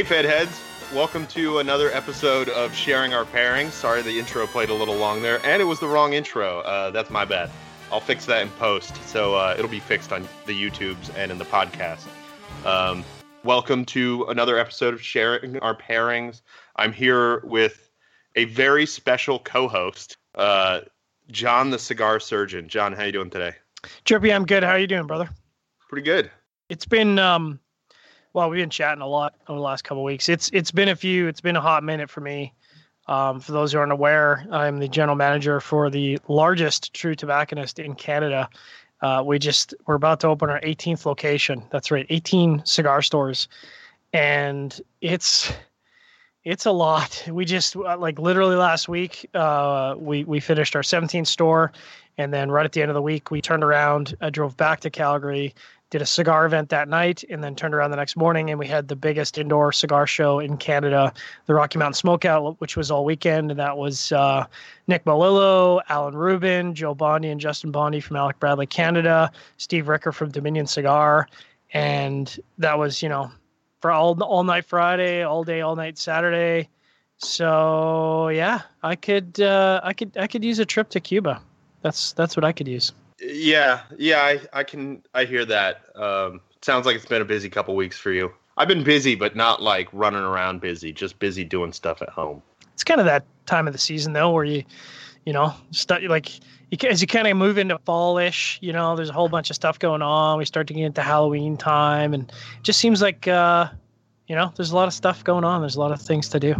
Hey, Fed heads. Welcome to another episode of Sharing Our Pairings. Sorry the intro played a little long there, and it was the wrong intro. Uh, that's my bad. I'll fix that in post, so uh, it'll be fixed on the YouTubes and in the podcast. Um, welcome to another episode of Sharing Our Pairings. I'm here with a very special co-host, uh, John the Cigar Surgeon. John, how you doing today? Trippy, I'm good. How are you doing, brother? Pretty good. It's been um well, we've been chatting a lot over the last couple weeks. It's it's been a few. It's been a hot minute for me. Um, for those who aren't aware, I'm the general manager for the largest true tobacconist in Canada. Uh, we just we're about to open our 18th location. That's right, 18 cigar stores, and it's it's a lot. We just uh, like literally last week, uh, we we finished our 17th store, and then right at the end of the week, we turned around. I drove back to Calgary, did a cigar event that night and then turned around the next morning and we had the biggest indoor cigar show in Canada, the Rocky Mountain Smokeout, which was all weekend. And that was uh, Nick Melillo, Alan Rubin, Joe Bondi, and Justin Bondi from Alec Bradley Canada, Steve Ricker from Dominion Cigar. And that was, you know, for all all night Friday, all day, all night Saturday. So yeah, I could uh, I could I could use a trip to Cuba. That's that's what I could use. Yeah, yeah, I, I can I hear that. Um, sounds like it's been a busy couple weeks for you. I've been busy, but not like running around busy. Just busy doing stuff at home. It's kind of that time of the season though, where you, you know, start like you, as you kind of move into fallish. You know, there's a whole bunch of stuff going on. We start to get into Halloween time, and it just seems like, uh, you know, there's a lot of stuff going on. There's a lot of things to do.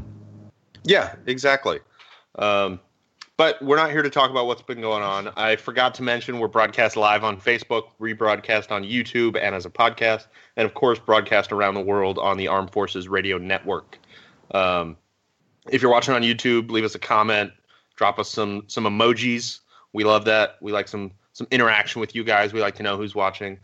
Yeah, exactly. Um, but we're not here to talk about what's been going on. I forgot to mention we're broadcast live on Facebook, rebroadcast on YouTube, and as a podcast, and of course, broadcast around the world on the Armed Forces Radio Network. Um, if you're watching on YouTube, leave us a comment, drop us some some emojis. We love that. We like some some interaction with you guys. We like to know who's watching.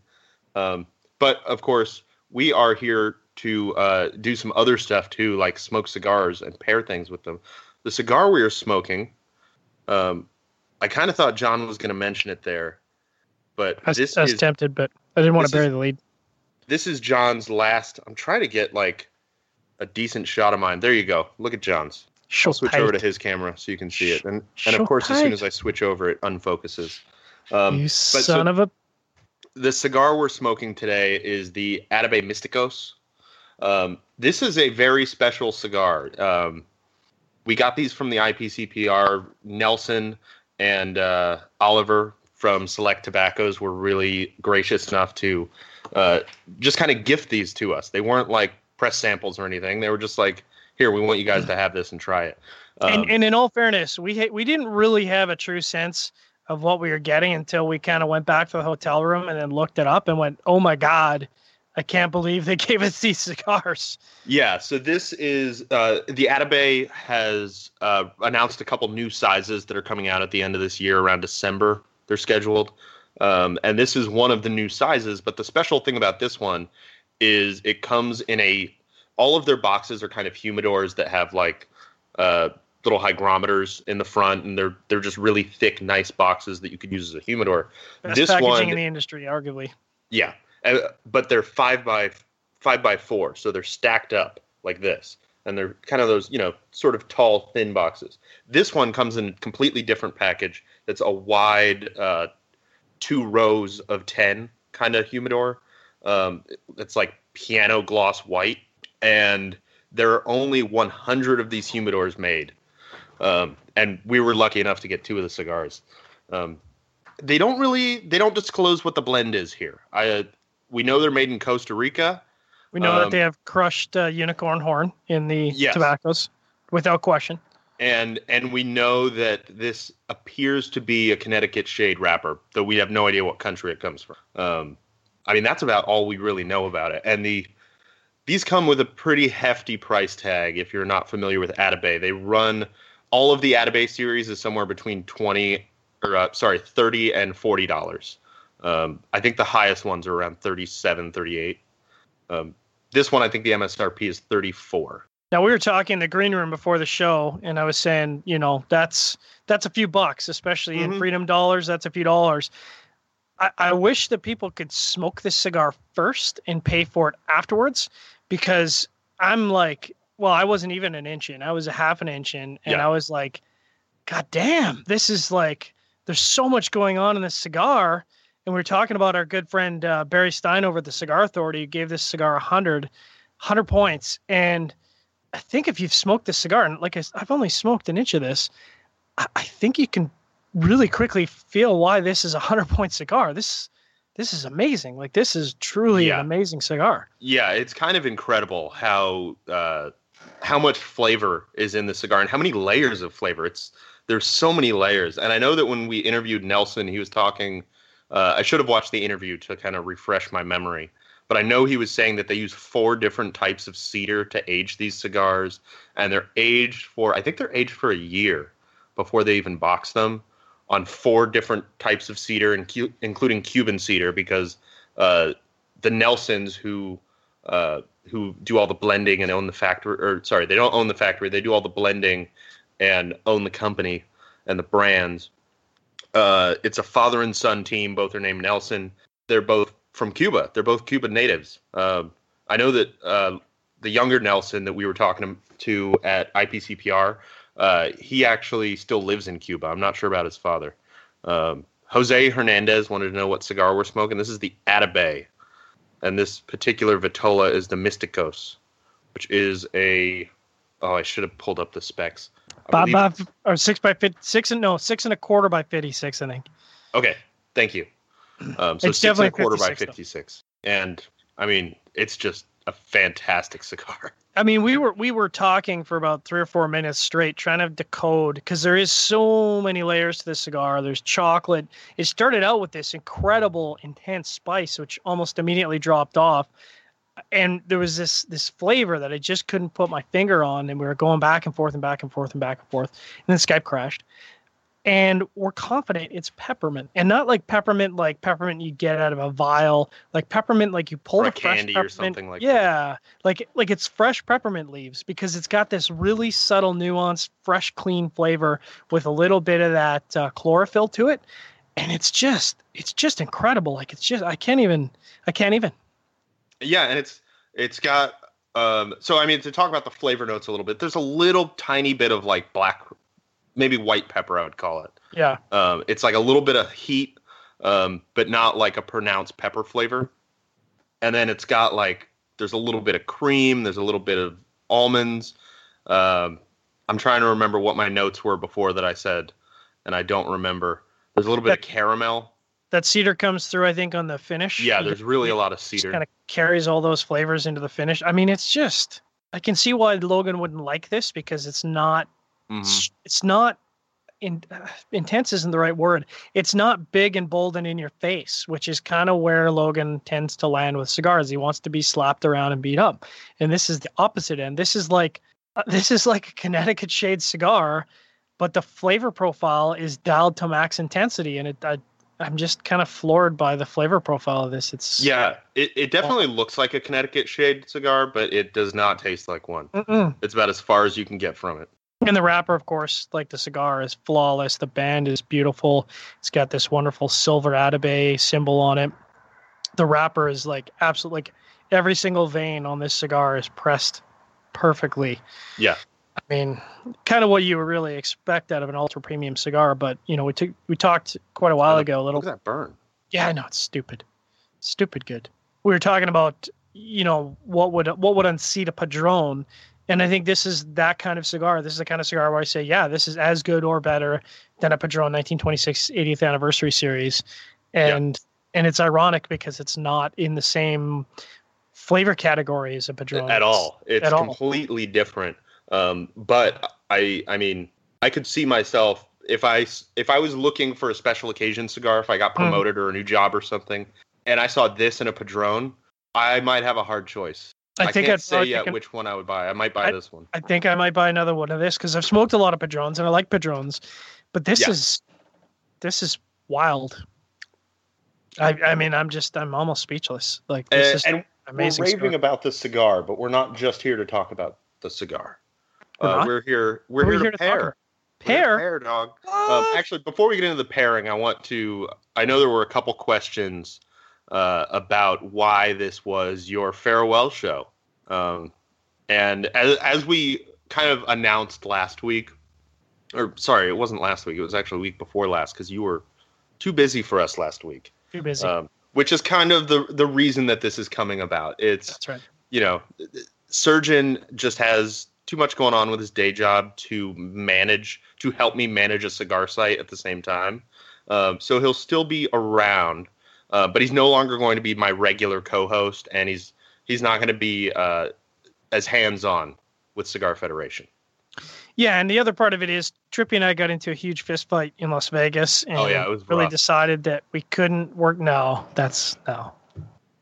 Um, but of course, we are here to uh, do some other stuff too, like smoke cigars and pair things with them. The cigar we are smoking um, I kind of thought John was going to mention it there, but I was, this I was is, tempted, but I didn't want to bury is, the lead. This is John's last. I'm trying to get like a decent shot of mine. There you go. Look at John's. I'll switch over to his camera so you can see it, and and of course, as soon as I switch over, it unfocuses. Um, you son so of a. The cigar we're smoking today is the Atabey Mysticos. Um, this is a very special cigar. Um, we got these from the IPCPR. Nelson and uh, Oliver from Select Tobaccos were really gracious enough to uh, just kind of gift these to us. They weren't like press samples or anything. They were just like, "Here, we want you guys to have this and try it." Um, and, and in all fairness, we ha- we didn't really have a true sense of what we were getting until we kind of went back to the hotel room and then looked it up and went, "Oh my god." I can't believe they gave us these cigars. Yeah, so this is uh, the Atabey has uh, announced a couple new sizes that are coming out at the end of this year around December. They're scheduled, um, and this is one of the new sizes. But the special thing about this one is it comes in a. All of their boxes are kind of humidors that have like uh, little hygrometers in the front, and they're they're just really thick, nice boxes that you could use as a humidor. Best this packaging one, in the industry, arguably. Yeah, but they're five by five by four, so they're stacked up like this, and they're kind of those you know sort of tall, thin boxes. This one comes in a completely different package. It's a wide, uh, two rows of ten kind of humidor. Um, it's like piano gloss white, and there are only 100 of these humidors made. Um, and we were lucky enough to get two of the cigars. Um, they don't really they don't disclose what the blend is here. I we know they're made in Costa Rica. We know um, that they have crushed uh, unicorn horn in the yes. tobaccos, without question. And and we know that this appears to be a Connecticut shade wrapper, though we have no idea what country it comes from. Um, I mean, that's about all we really know about it. And the these come with a pretty hefty price tag. If you're not familiar with Atabey, they run all of the Atabey series is somewhere between twenty or uh, sorry, thirty and forty dollars. Um, I think the highest ones are around 37, 38. Um, this one, I think the MSRP is 34. Now we were talking in the green room before the show, and I was saying, you know, that's that's a few bucks, especially mm-hmm. in freedom dollars. That's a few dollars. I, I wish that people could smoke this cigar first and pay for it afterwards, because I'm like, well, I wasn't even an inch in. I was a half an inch in, and Yeah. I was like, God damn, this is like, there's so much going on in this cigar. And we were talking about our good friend uh, Barry Stein over at the Cigar Authority, who gave this cigar 100, 100 points. And I think if you've smoked this cigar, and like I, have only smoked an inch of this, I, I think you can really quickly feel why this is a 100 point cigar. This this is amazing. Like this is truly Yeah. an amazing cigar. Yeah, it's kind of incredible how uh, how much flavor is in the cigar and how many layers of flavor. It's there's so many layers, and I know that when we interviewed Nelson, he was talking. Uh, I should have watched the interview to kind of refresh my memory, but I know he was saying that they use four different types of cedar to age these cigars, and they're aged for I think they're aged for a year before they even box them on four different types of cedar, including Cuban cedar, because uh, the Nelsons who uh, who do all the blending and own the factory, or sorry, they don't own the factory. They do all the blending and own the company and the brands. Uh, it's a father and son team. Both are named Nelson. They're both from Cuba. They're both Cuban natives. Uh, I know that uh, the younger Nelson that we were talking to at IPCPR, uh, he actually still lives in Cuba. I'm not sure about his father. Um, Jose Hernandez wanted to know what cigar we're smoking. This is the Atabey and this particular Vitola is the Mysticos, which is a. Oh, I should have pulled up the specs. Five by or six by fifty six and no six and a quarter by fifty six. I think. Okay, thank you. Um, so It's six and a definitely quarter by 56 though. fifty-six, and I mean it's just a fantastic cigar. I mean, we were we were talking for about three or four minutes straight, trying to decode because there is so many layers to this cigar. There's chocolate. It started out with this incredible, intense spice, which almost immediately dropped off, and there was this this flavor that I just couldn't put my finger on, and we were going back and forth and back and forth and back and forth, and then Skype crashed. And we're confident it's peppermint, and not like peppermint, like peppermint you get out of a vial, like peppermint, like you pull Or a fresh candy or something like that. yeah, like like it's fresh peppermint leaves because it's got this really subtle, nuanced, fresh, clean flavor with a little bit of that uh, chlorophyll to it, and it's just it's just incredible. Like it's just I can't even I can't even. Yeah, and it's it's got um so I mean to talk about the flavor notes a little bit, there's a little tiny bit of like black maybe white pepper I would call it. Yeah, Um it's like a little bit of heat um but not like a pronounced pepper flavor. And then it's got like there's a little bit of cream, there's a little bit of almonds. Um I'm trying to remember what my notes were before that I said and I don't remember. There's a little bit of caramel. That cedar comes through. I think on the finish. Yeah, there's really a lot of cedar. kind of carries all those flavors into the finish. I mean, it's just I can see why Logan wouldn't like this because it's not Mhm. it's, it's not in, uh, intense isn't the right word. It's not big and bold and in your face, which is kind of where Logan tends to land with cigars. He wants to be slapped around and beat up, and this is the opposite end. This is like uh, this is like a Connecticut shade cigar, but the flavor profile is dialed to max intensity, and it. I, I'm just kind of floored by the flavor profile of this. It's Yeah, it, it definitely looks like a Connecticut shade cigar, but it does not taste like one. Mm-mm. It's about as far as you can get from it. And the wrapper, of course, like the cigar, is flawless. The band is beautiful. It's got this wonderful silver Atabey symbol on it. The wrapper is like absolutely like every single vein on this cigar is pressed perfectly. Yeah. I mean, kind of what you would really expect out of an ultra premium cigar. But you know, we took we talked quite a while ago. A little Look at that burn. yeah, I know it's stupid, stupid good. We were talking about you know what would what would unseat a Padron, and I think this is that kind of cigar. This is the kind of cigar where I say, yeah, this is as good or better than a Padron 1926 80th anniversary series, and and it's ironic because it's not in the same flavor category as a Padron At all. It's at all. completely different. Um, but I I mean, I could see myself if I if I was looking for a special occasion cigar, if I got Hmm. promoted or a new job or something, and I saw this in a Padron, I might have a hard choice. I, I, think can't I'd say yet which one I would buy. I might buy I- this one. I think I might buy another one of this because I've smoked a lot of Padrones and I like Padrones, but this Yeah. is this is wild. I I mean I'm just I'm almost speechless. Like this Uh, is and amazing. We're raving cigar. about the cigar, but we're not just here to talk about the cigar. We're Uh, we're here. We're, What are we here, to to pair. We're here Pair? pair, dog. Um, actually, before we get into the pairing, I want to. I know there were a couple questions uh, about why this was your farewell show. Um, And as, as we kind of announced last week, or sorry, it wasn't last week. It was actually a week before last because you were too busy for us last week. Too busy. Um, which is kind of the the reason that this is coming about. It's That's right. you know, Surgeon just has too much going on with his day job to manage to help me manage a cigar site at the same time. Um, so he'll still be around, uh, but he's no longer going to be my regular co-host, and he's he's not going to be uh, as hands-on with Cigar Federation. Yeah, and the other part of it is Trippy and I got into a huge fist fight in Las Vegas, and Oh, yeah, it was really decided that we couldn't work. No, that's no,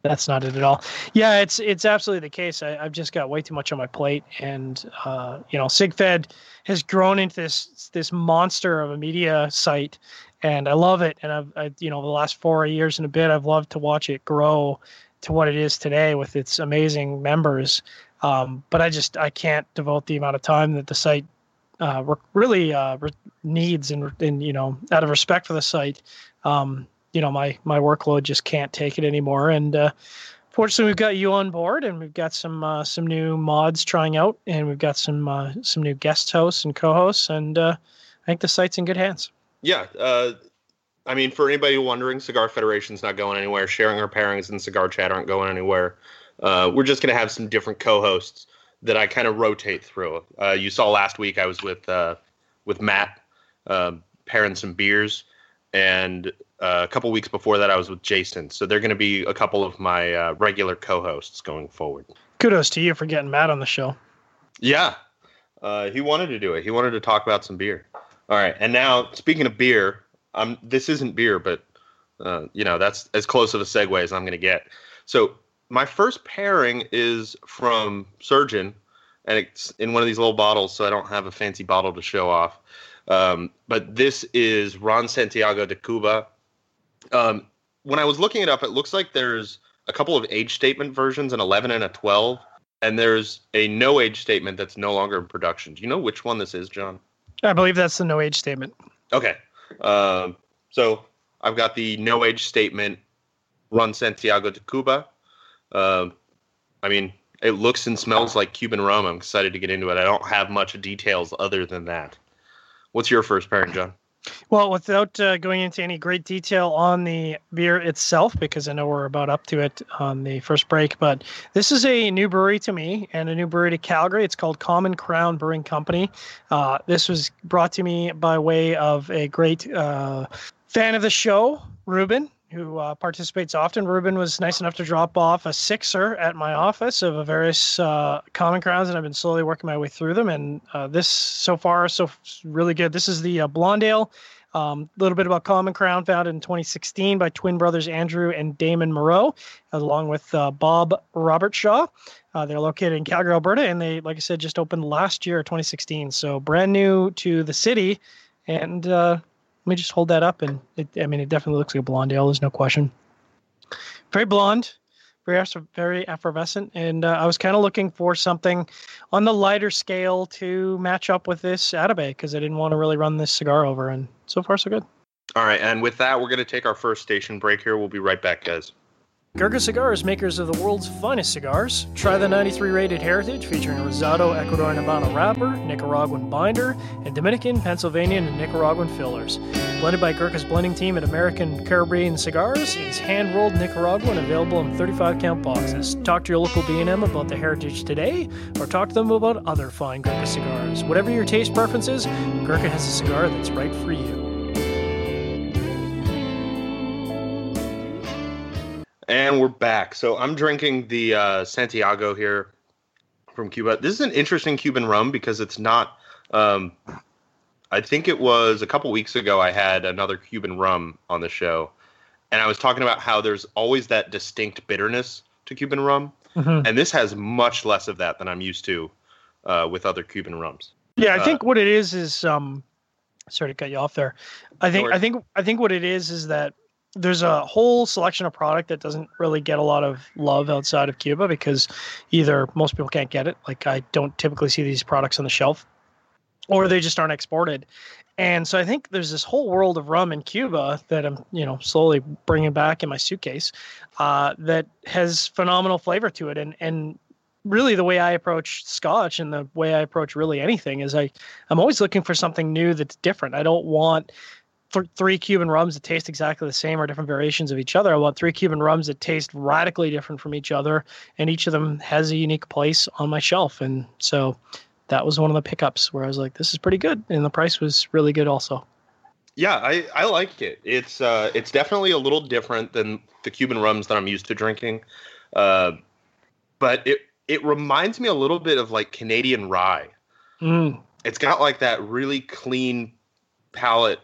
that's not it at all. Yeah, it's it's absolutely the case. I, I've just got way too much on my plate, and uh, you know, SigFed has grown into this this monster of a media site, and I love it. And I've I, you know the last four years and a bit, I've loved to watch it grow to what it is today with its amazing members. Um, but I just I can't devote the amount of time that the site uh, re- really uh, needs and, and you know out of respect for the site um, you know my my workload just can't take it anymore and uh, fortunately we've got you on board and we've got some uh, some new mods trying out and we've got some uh, some new guest hosts and co-hosts and uh, I think the site's in good hands Yeah, uh, I mean, for anybody wondering, Cigar Federation's not going anywhere. Sharing our pairings and Cigar Chat aren't going anywhere. Uh, we're just going to have some different co-hosts that I kind of rotate through. You saw last week I was with with Matt uh, pairing some beers, and uh, a couple weeks before that I was with Jason. So they're going to be a couple of my uh, regular co-hosts going forward. kudos to you for getting Matt on the show Yeah, uh, he wanted to do it. He wanted to talk about some beer. All right, and now speaking of beer, um, this isn't beer, but uh, you know that's as close of a segue as I'm going to get. So my first pairing is from Surgeon, and it's in one of these little bottles, so I don't have a fancy bottle to show off. Um, but this is Ron Santiago de Cuba. Um, when I was looking it up, it looks like there's a couple of age statement versions, an 11 and a 12 and there's a no age statement that's no longer in production. Do you know which one this is, John? I believe that's the no age statement Okay. Um, so I've got the no age statement Ron Santiago de Cuba. Um, I mean, it looks and smells like Cuban rum. I'm excited to get into it. I don't have much details other than that. What's your first pairing, John? Well, without uh, going into any great detail on the beer itself, because I know we're about up to it on the first break, but this is a new brewery to me and a new brewery to Calgary. It's called Common Crown Brewing Company. Uh, this was brought to me by way of a great uh, fan of the show, Ruben, who uh, participates often. Ruben was nice enough to drop off a sixer at my office of various uh, common crowns, and I've been slowly working my way through them. And uh, this so far, so really good. This is the uh, Blonde A um, little bit about Common Crown, founded in 2016 by twin brothers Andrew and Damon Moreau, along with uh, Bob Robertshaw. Uh, they're located in Calgary, Alberta, and they, like I said, just opened last year, 2016. So brand new to the city. And uh, let me just hold that up, and it, I mean, it definitely looks like a blonde ale. There's no question. Very blonde, very very effervescent, and uh, I was kind of looking for something on the lighter scale to match up with this Atabey because I didn't want to really run this cigar over, and so far so good. All right, and with that, we're going to take our first station break here. We'll be right back, guys. Gurkha Cigars, makers of the world's finest cigars. Try the 93 rated Heritage featuring a Rosado Ecuadorian Habano wrapper, Nicaraguan binder, and Dominican, Pennsylvanian, and Nicaraguan fillers. Blended by Gurkha's blending team at American Caribbean Cigars, it's hand rolled Nicaraguan, available in 35 count boxes. Talk to your local B&M about the Heritage today, or talk to them about other fine Gurkha cigars. Whatever your taste preferences, Gurkha has a cigar that's right for you. And we're back. So I'm drinking the uh, Santiago here from Cuba. This is an interesting Cuban rum because it's not. Um, I think it was a couple weeks ago I had another Cuban rum on the show, and I was talking about how there's always that distinct bitterness to Cuban rum, Mhm. and this has much less of that than I'm used to uh, with other Cuban rums. Yeah, I Uh, think what it is is um sorry to cut you off there. I think. I think I think what it is is that there's a whole selection of product that doesn't really get a lot of love outside of Cuba because either most people can't get it, like I don't typically see these products on the shelf, or they just aren't exported. And so I think there's this whole world of rum in Cuba that I'm, you know, slowly bringing back in my suitcase, uh, that has phenomenal flavor to it. And and really the way I approach Scotch and the way I approach really anything is I I'm always looking for something new that's different. I don't want th- three Cuban rums that taste exactly the same or different variations of each other. I want three Cuban rums that taste radically different from each other, and each of them has a unique place on my shelf. And so that was one of the pickups where I was like, this is pretty good, and the price was really good also. Yeah, I, I like it. It's uh it's definitely a little different than the Cuban rums that I'm used to drinking. Uh, but it it reminds me a little bit of like Canadian rye. Mm. It's got like that really clean palate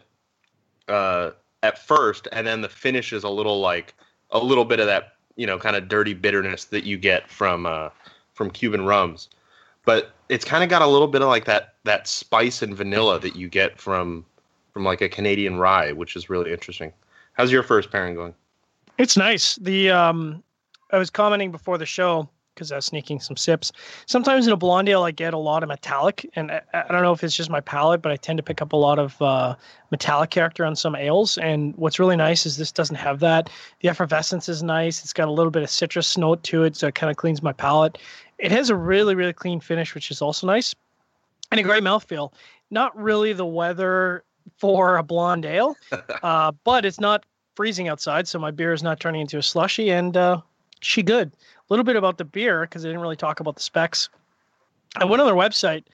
uh, at first, and then the finish is a little like a little bit of that you know kind of dirty bitterness that you get from uh, from Cuban rums. But it's kind of got a little bit of like that that spice and vanilla that you get from from like a Canadian rye, which is really interesting. How's your first pairing going? It's nice. The um, I was commenting before the show because I was sneaking some sips. Sometimes in a blonde ale, I get a lot of metallic, and I, I, don't know if it's just my palate, but I tend to pick up a lot of uh, metallic character on some ales. And what's really nice is this doesn't have that. The effervescence is nice. It's got a little bit of citrus note to it, so it kind of cleans my palate. It has a really, really clean finish, which is also nice, and a great mouthfeel. Not really the weather for a blonde ale, uh, but it's not freezing outside, so my beer is not turning into a slushy, and uh, she good little bit about the beer because I didn't really talk about the specs. I went on their website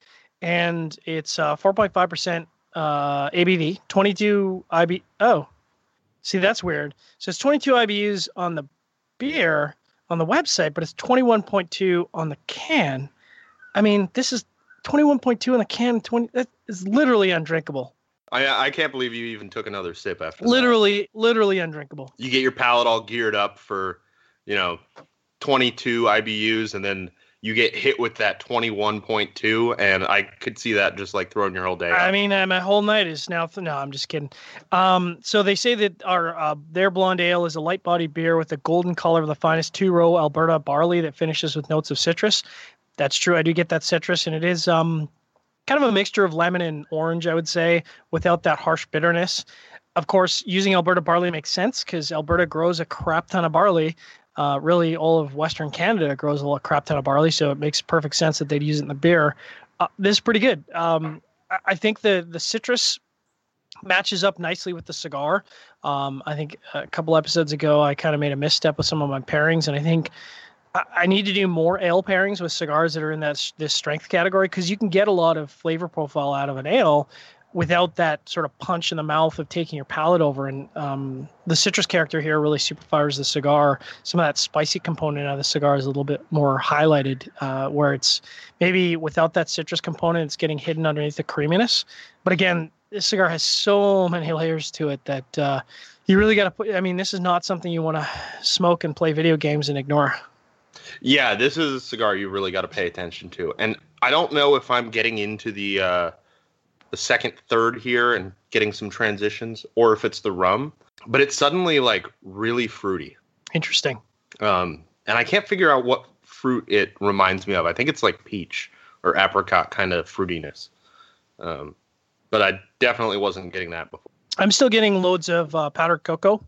and it's uh, 4.5% uh, ABV, 22 IB. Oh, see, that's weird. So it's 22 IBUs on the beer on the website, but it's 21.2 on the can. I mean, this is 21.2 on the can. 20 that is literally undrinkable. I I can't believe you even took another sip after. Literally, that. literally undrinkable. You get your palate all geared up for, you know, 22 IBUs and then you get hit with that 21.2 and I could see that just like throwing your whole day. I mean, uh, my whole night is now no, I'm just kidding. Um, so they say that our uh, their blonde ale is a light bodied beer with a golden color of the finest two row Alberta barley that finishes with notes of citrus. That's true. I do get that citrus and it is um kind of a mixture of lemon and orange, I would say, without that harsh bitterness. Of course, using Alberta barley makes sense because Alberta grows a crap ton of barley, uh, really all of Western Canada grows a crap ton of barley, so it makes perfect sense that they'd use it in the beer. Uh, this is pretty good. Um, I think the the citrus matches up nicely with the cigar. Um, I think a couple episodes ago I kind of made a misstep with some of my pairings, and I think I, I need to do more ale pairings with cigars that are in that this strength category because you can get a lot of flavor profile out of an ale without that sort of punch in the mouth of taking your palate over. And um, the citrus character here really superfires the cigar. Some of that spicy component of the cigar is a little bit more highlighted, uh, where it's maybe without that citrus component, it's getting hidden underneath the creaminess. But again, this cigar has so many layers to it that uh, you really got to put. I mean, this is not something you want to smoke and play video games and ignore. Yeah, this is a cigar you really got to pay attention to. And I don't know if I'm getting into the. Uh the second third here and getting some transitions, or if it's the rum. But it's suddenly like really fruity. Interesting. Um, and I can't figure out what fruit it reminds me of. I think it's like peach or apricot kind of fruitiness. Um, but I definitely wasn't getting that before. I'm still getting loads of uh, powdered cocoa.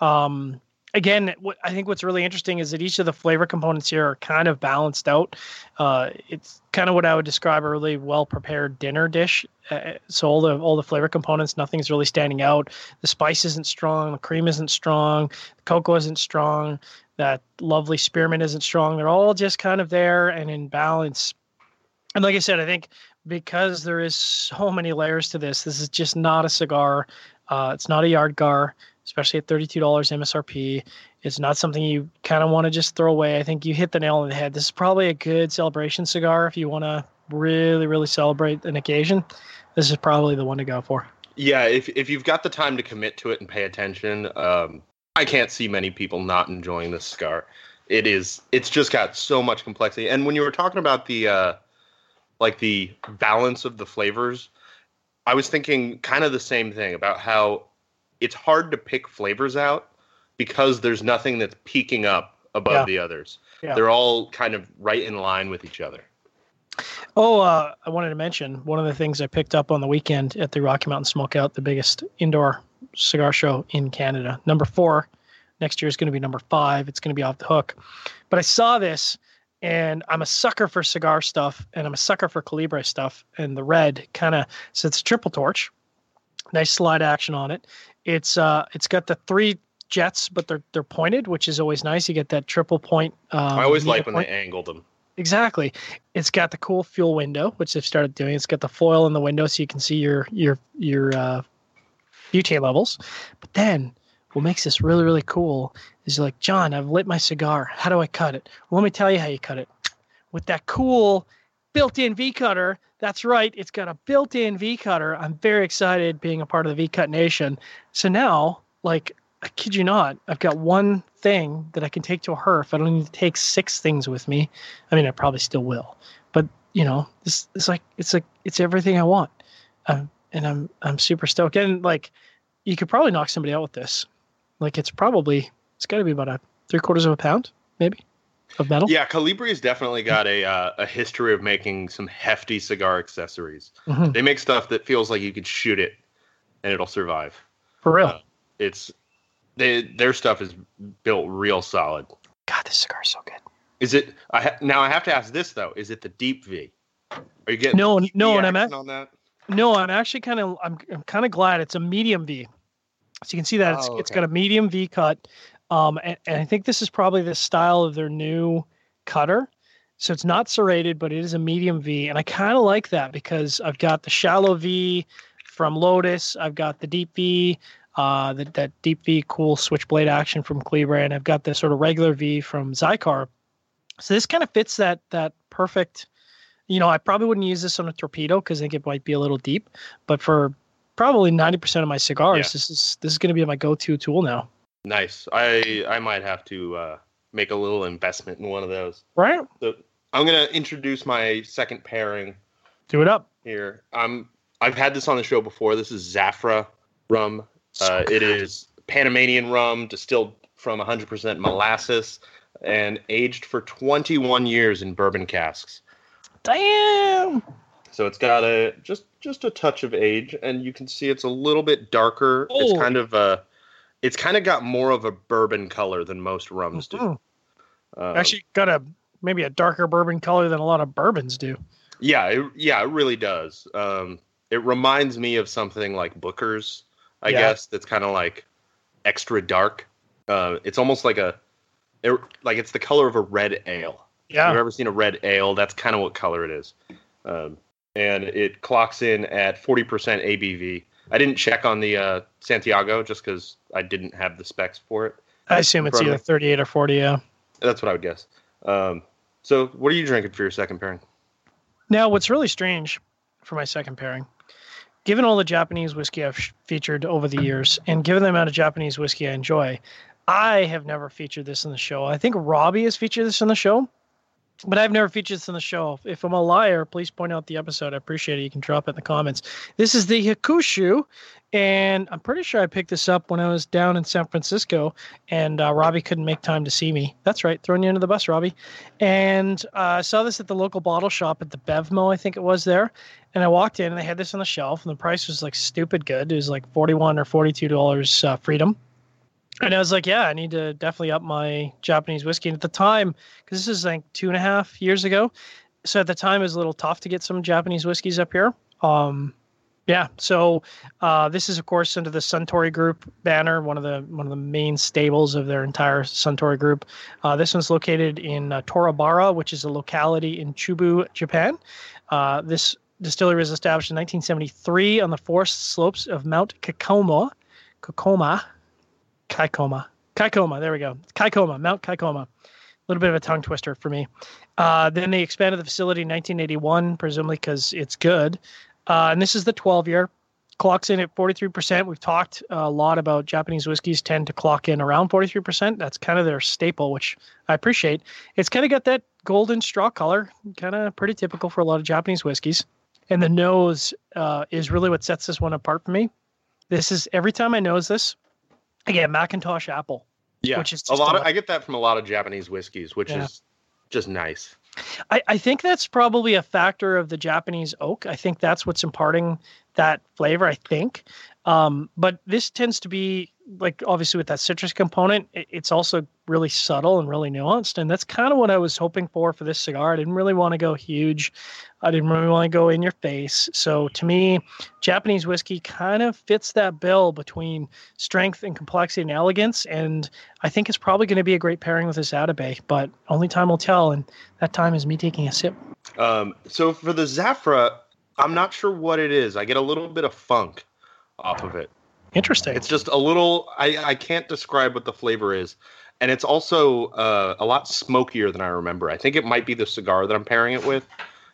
Um, again, what I think what's really interesting is that each of the flavor components here are kind of balanced out. Uh, it's kind of what I would describe a really well prepared dinner dish. Uh, so all the all the flavor components, nothing's really standing out. The spice isn't strong, the cream isn't strong, the cocoa isn't strong, that lovely spearmint isn't strong. They're all just kind of there and in balance. And like I said, I think because there is so many layers to this, this is just not a cigar. Uh, it's not a Yardgar especially at $32 MSRP. It's not something you kind of want to just throw away. I think you hit the nail on the head. This is probably a good celebration cigar if you want to really, really celebrate an occasion. This is probably the one to go for. Yeah, if if you've got the time to commit to it and pay attention, um, I can't see many people not enjoying this cigar. It is. It's just got so much complexity. And when you were talking about the uh, like the balance of the flavors, I was thinking kind of the same thing about how it's hard to pick flavors out because there's nothing that's peaking up above yeah. the others. Yeah. They're all kind of right in line with each other. Oh, uh, I wanted to mention one of the things I picked up on the weekend at the Rocky Mountain Smokeout, the biggest indoor cigar show in Canada. Number four next year is going to be number five. It's going to be off the hook. But I saw this and I'm a sucker for cigar stuff, and I'm a sucker for Colibri stuff. And the red kind of so it's a triple torch, nice slide action on it. It's uh, it's got the three jets, but they're they're pointed, which is always nice. You get that triple point. Um, I always like when point. they angled them. Exactly. It's got the cool fuel window, which they've started doing. It's got the foil in the window, so you can see your your your uh, butane levels. But then, what makes this really really cool is you're like, John, I've lit my cigar. How do I cut it? Well, let me tell you how you cut it. With that cool built-in V cutter. That's right. It's got a built-in V cutter. I'm very excited being a part of the V Cut Nation. So now, like, I kid you not, I've got one thing that I can take to a herf. I don't need to take six things with me. I mean, I probably still will, but you know, this it's like it's like it's everything I want, um, and I'm I'm super stoked. And like, you could probably knock somebody out with this. Like, it's probably it's got to be about a three quarters of a pound, maybe, of metal. Yeah, Colibri's definitely got a uh, a history of making some hefty cigar accessories. Mhm. They make stuff that feels like you could shoot it and it'll survive. for real. Uh, It's they their stuff is built real solid. God, this cigar's so good. Is it? I ha- now I have to ask this though: Is it the deep V? Are you getting No, no, and I'm at, on that? no, I'm actually kind of I'm I'm kind of glad it's a medium V. So you can see that it's Oh, it's okay. got a medium V cut, um, and, and I think this is probably the style of their new cutter. So it's not serrated, but it is a medium V, and I kind of like that because I've got the shallow V from Lotus, I've got the deep V, uh, that that deep V cool switchblade action from Cleaver, and I've got the sort of regular V from Xikar. So this kind of fits that that perfect. You know, I probably wouldn't use this on a torpedo because I think it might be a little deep, but for probably ninety percent of my cigars, Yeah. this is this is going to be my go-to tool now. Nice. I I might have to uh, make a little investment in one of those. Right? So I'm gonna introduce my second pairing Do it up. here. Um, I've had this on the show before. This is Zafra rum. Uh, it is Panamanian rum distilled from 100% molasses and aged for 21 years in bourbon casks. Damn. So it's got a just just a touch of age, and you can see it's a little bit darker. It's kind of a, it's kind of got more of a bourbon color than most rums do. Mhm. Um, Actually, got a maybe a darker bourbon color than a lot of bourbons do. yeah, it, yeah, it really does. Um, it reminds me of something like Booker's, I Yeah. guess. That's kind of like extra dark. Uh, it's almost like a, it, like it's the color of a red ale. Yeah. You've ever seen a red ale? That's kind of what color it is. Um, and it clocks in at 40% ABV. I didn't check on the uh, Santiago just because I didn't have the specs for it. I assume it's either 38 or 40. Yeah. That's what I would guess. Um, so, what are you drinking for your second pairing? Now, what's really strange for my second pairing, given all the Japanese whiskey I've featured over the years, and given the amount of Japanese whiskey I enjoy, I have never featured this in the show. I think Robbie has featured this in the show, but I've never featured this on the show. If I'm a liar, please point out the episode. I appreciate it. You can drop it in the comments. This is the Hakushu, and I'm pretty sure I picked this up when I was down in San Francisco, and uh, Robbie couldn't make time to see me. That's right, throwing you under the bus, Robbie. And uh, I saw this at the local bottle shop at the Bevmo, I think it was there. And I walked in, and they had this on the shelf, and the price was like stupid good. It was like forty-one or forty-two dollars uh, freedom. And I was like, yeah, I need to definitely up my Japanese whiskey. And at the time, because this is like two and a half years ago, so at the time it was a little tough to get some Japanese whiskeys up here. Um, yeah, so uh, this is of course under the Suntory Group banner, one of the one of the main stables of their entire Suntory Group. Uh, this one's located in uh, Torihara, which is a locality in Chubu, Japan. Uh, this distillery was established in 1973 on the forest slopes of Mount Kakoma, Kakoma, Kaikoma, Kaikoma. There we go, Kaikoma, Mount Kaikoma. A little bit of a tongue twister for me. Uh, then they expanded the facility in 1981, presumably because it's good. Uh, and this is the 12 year. Clocks in at 43%. We've talked a lot about Japanese whiskeys tend to clock in around 43%. That's kind of their staple, which I appreciate. It's kind of got that golden straw color, kind of pretty typical for a lot of Japanese whiskeys. And the nose uh, is really what sets this one apart for me. This is every time I nose this, I get McIntosh apple. Yeah, Which is a lot of. I get that from a lot of Japanese whiskeys, which Yeah. is just nice. I, I think that's probably a factor of the Japanese oak. I think that's what's imparting that flavor. I think, um, but this tends to be like obviously with that citrus component, it's also really subtle and really nuanced. And that's kind of what I was hoping for for this cigar. I didn't really want to go huge. I didn't really want to go in your face. So to me, Japanese whiskey kind of fits that bill between strength and complexity and elegance. And I think it's probably going to be a great pairing with this Atabey, but only time will tell. And that time is me taking a sip. Um, so for the Zafra, I'm not sure what it is. I get a little bit of funk off of it. Interesting. It's just a little. I I can't describe what the flavor is, and it's also uh, a lot smokier than I remember. I think it might be the cigar that I'm pairing it with,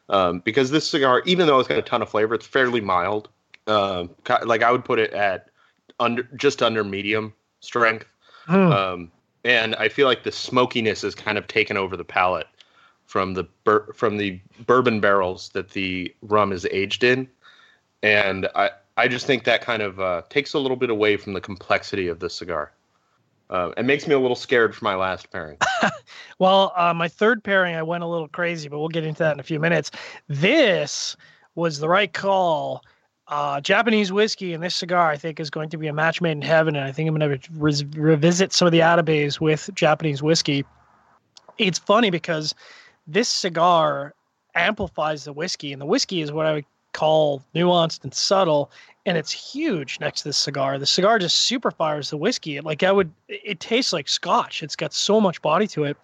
um, because this cigar, even though it's got a ton of flavor, it's fairly mild. Uh, like I would put it at under just under medium strength, hmm. um, and I feel like the smokiness is kind of taken over the palate from the bur- from the bourbon barrels that the rum is aged in, and I I just think that kind of uh, takes a little bit away from the complexity of the cigar. Uh, it makes me a little scared for my last pairing. well, uh, my third pairing, I went a little crazy, but we'll get into that in a few minutes. This was the right call. Uh, Japanese whiskey and this cigar, I think, is going to be a match made in heaven. And I think I'm going to re- revisit some of the Atabeys with Japanese whiskey. It's funny because this cigar amplifies the whiskey, and the whiskey is what I would call nuanced and subtle and it's huge next to the cigar. The cigar just super fires the whiskey. It, like i would it tastes like scotch. It's got so much body to it.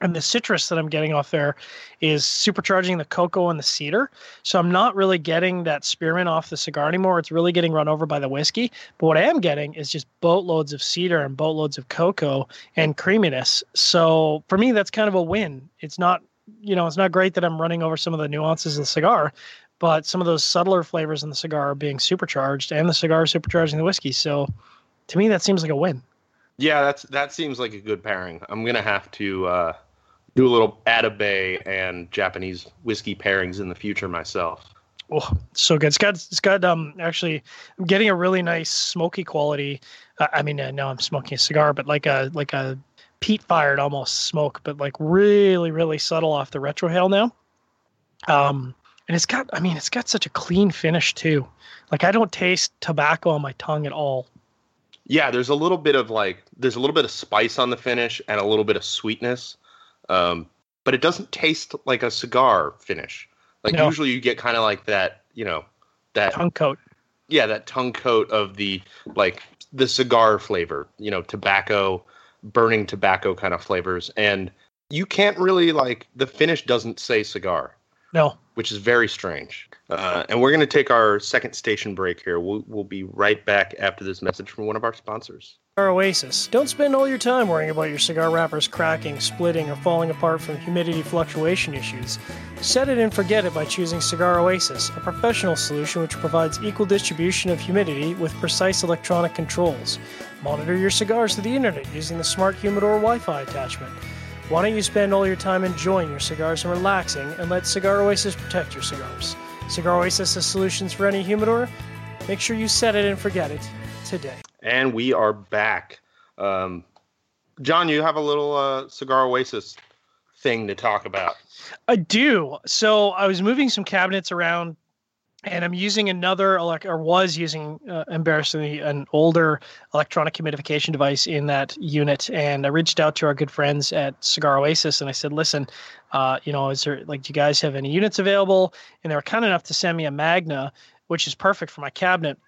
And the citrus that i'm getting off there is supercharging the cocoa and the cedar. So i'm not really getting that spearmint off the cigar anymore. It's really getting run over by the whiskey. But what i am getting is just boatloads of cedar and boatloads of cocoa and creaminess. So for me that's kind of a win. It's not you know, it's not great that I'm running over some of the nuances of the cigar, but some of those subtler flavors in the cigar are being supercharged, and the cigar is supercharging the whiskey. So, to me, that seems like a win. Yeah, that's that seems like a good pairing. I'm gonna have to uh, do a little Atabey and Japanese whiskey pairings in the future myself. Oh, so good. It's got it's got um actually I'm getting a really nice smoky quality. Uh, I mean, uh, no, I'm smoking a cigar, but like a like a peat fired almost smoke, but like really really subtle off the retrohale now. Um, and it's got i mean it's got such a clean finish too. Like i don't taste tobacco on my tongue at all. Yeah there's a little bit of like there's a little bit of spice on the finish and a little bit of sweetness. Um, but it doesn't taste like a cigar finish. Like no. usually you get kind of like that you know that tongue coat. Yeah that tongue coat of the like the cigar flavor you know tobacco burning tobacco kind of flavors. And you can't really like the finish doesn't say cigar. No. Which is very strange. Uh, and we're going to take our second station break here. We'll, we'll be right back after this message from one of our sponsors. Cigar Oasis. Don't spend all your time worrying about your cigar wrappers cracking, splitting, or falling apart from humidity fluctuation issues. Set it and forget it by choosing Cigar Oasis, a professional solution which provides equal distribution of humidity with precise electronic controls. Monitor your cigars through the internet using the Smart Humidor Wi Fi attachment. Why don't you spend all your time enjoying your cigars and relaxing and let Cigar Oasis protect your cigars? Cigar Oasis has solutions for any humidor. Make sure you set it and forget it today. And we are back. Um, John, you have a little uh, Cigar Oasis thing to talk about. I do. So I was moving some cabinets around and I'm using another elect or was using uh, embarrassingly an older electronic humidification device in that unit. And I reached out to our good friends at Cigar Oasis and I said, listen, uh, you know, is there like, do you guys have any units available? And they were kind enough to send me a Magna, which is perfect for my cabinet.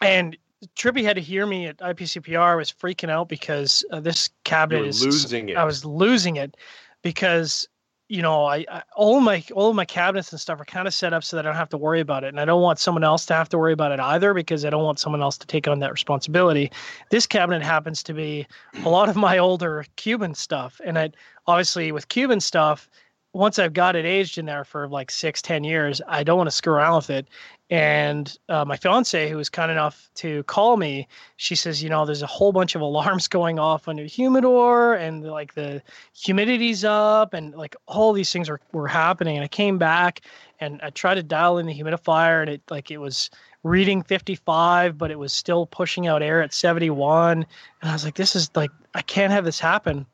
And Trippy had to hear me at IPCPR. I was freaking out because uh, this cabinet is losing it. I was losing it because you know, I, I, all my all my cabinets and stuff are kind of set up so that I don't have to worry about it, and I don't want someone else to have to worry about it either because I don't want someone else to take on that responsibility. This cabinet happens to be a lot of my older Cuban stuff, and I obviously with Cuban stuff, once I've got it aged in there for like six, ten years, I don't want to screw around with it. And uh, my fiance, who was kind enough to call me, she says, you know, there's a whole bunch of alarms going off on your humidor, and like the humidity's up, and like all these things were, were happening. And I came back and I tried to dial in the humidifier, and it like it was reading 55, but it was still pushing out air at 71. And I was like, this is like, I can't have this happen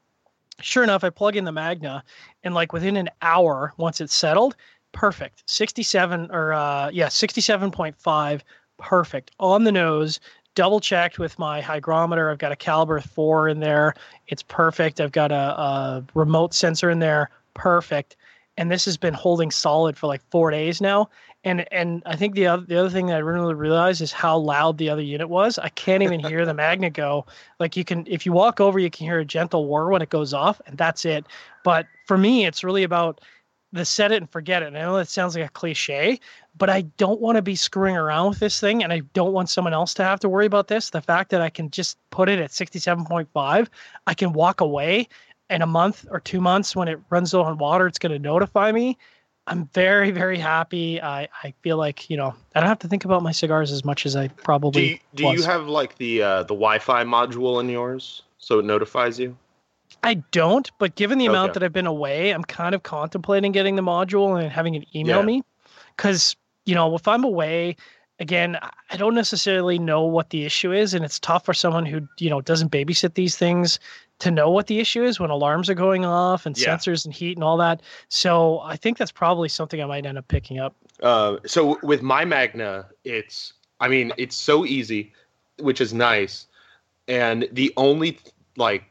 sure enough, I plug in the Magna, and like within an hour, once it's settled, perfect. 67 or uh, yeah, 67.5, perfect on the nose. double checked with my hygrometer. I've got a caliber four in there. It's perfect. I've got a, a remote sensor in there. Perfect. And this has been holding solid for like four days now. And and I think the other the other thing that I really realized is how loud the other unit was. I can't even hear the magnet go. Like you can if you walk over, you can hear a gentle whir when it goes off, and that's it. But for me, it's really about the set it and forget it. And I know that sounds like a cliche, but I don't want to be screwing around with this thing and I don't want someone else to have to worry about this. The fact that I can just put it at 67.5, I can walk away in a month or two months when it runs low on water, it's going to notify me. I'm very, very happy. I, I feel like, you know, I don't have to think about my cigars as much as I probably Do you, do you have like the uh, the Wi-Fi module in yours so it notifies you? I don't, but given the amount Okay. that I've been away, I'm kind of contemplating getting the module and having it email Yeah. me. Because, you know, if I'm away, again, I don't necessarily know what the issue is. And it's tough for someone who, you know, doesn't babysit these things to know what the issue is when alarms are going off and Yeah. sensors and heat and all that. So I think that's probably something I might end up picking up. Uh, so with my Magna, it's I mean it's so easy, which is nice, and the only like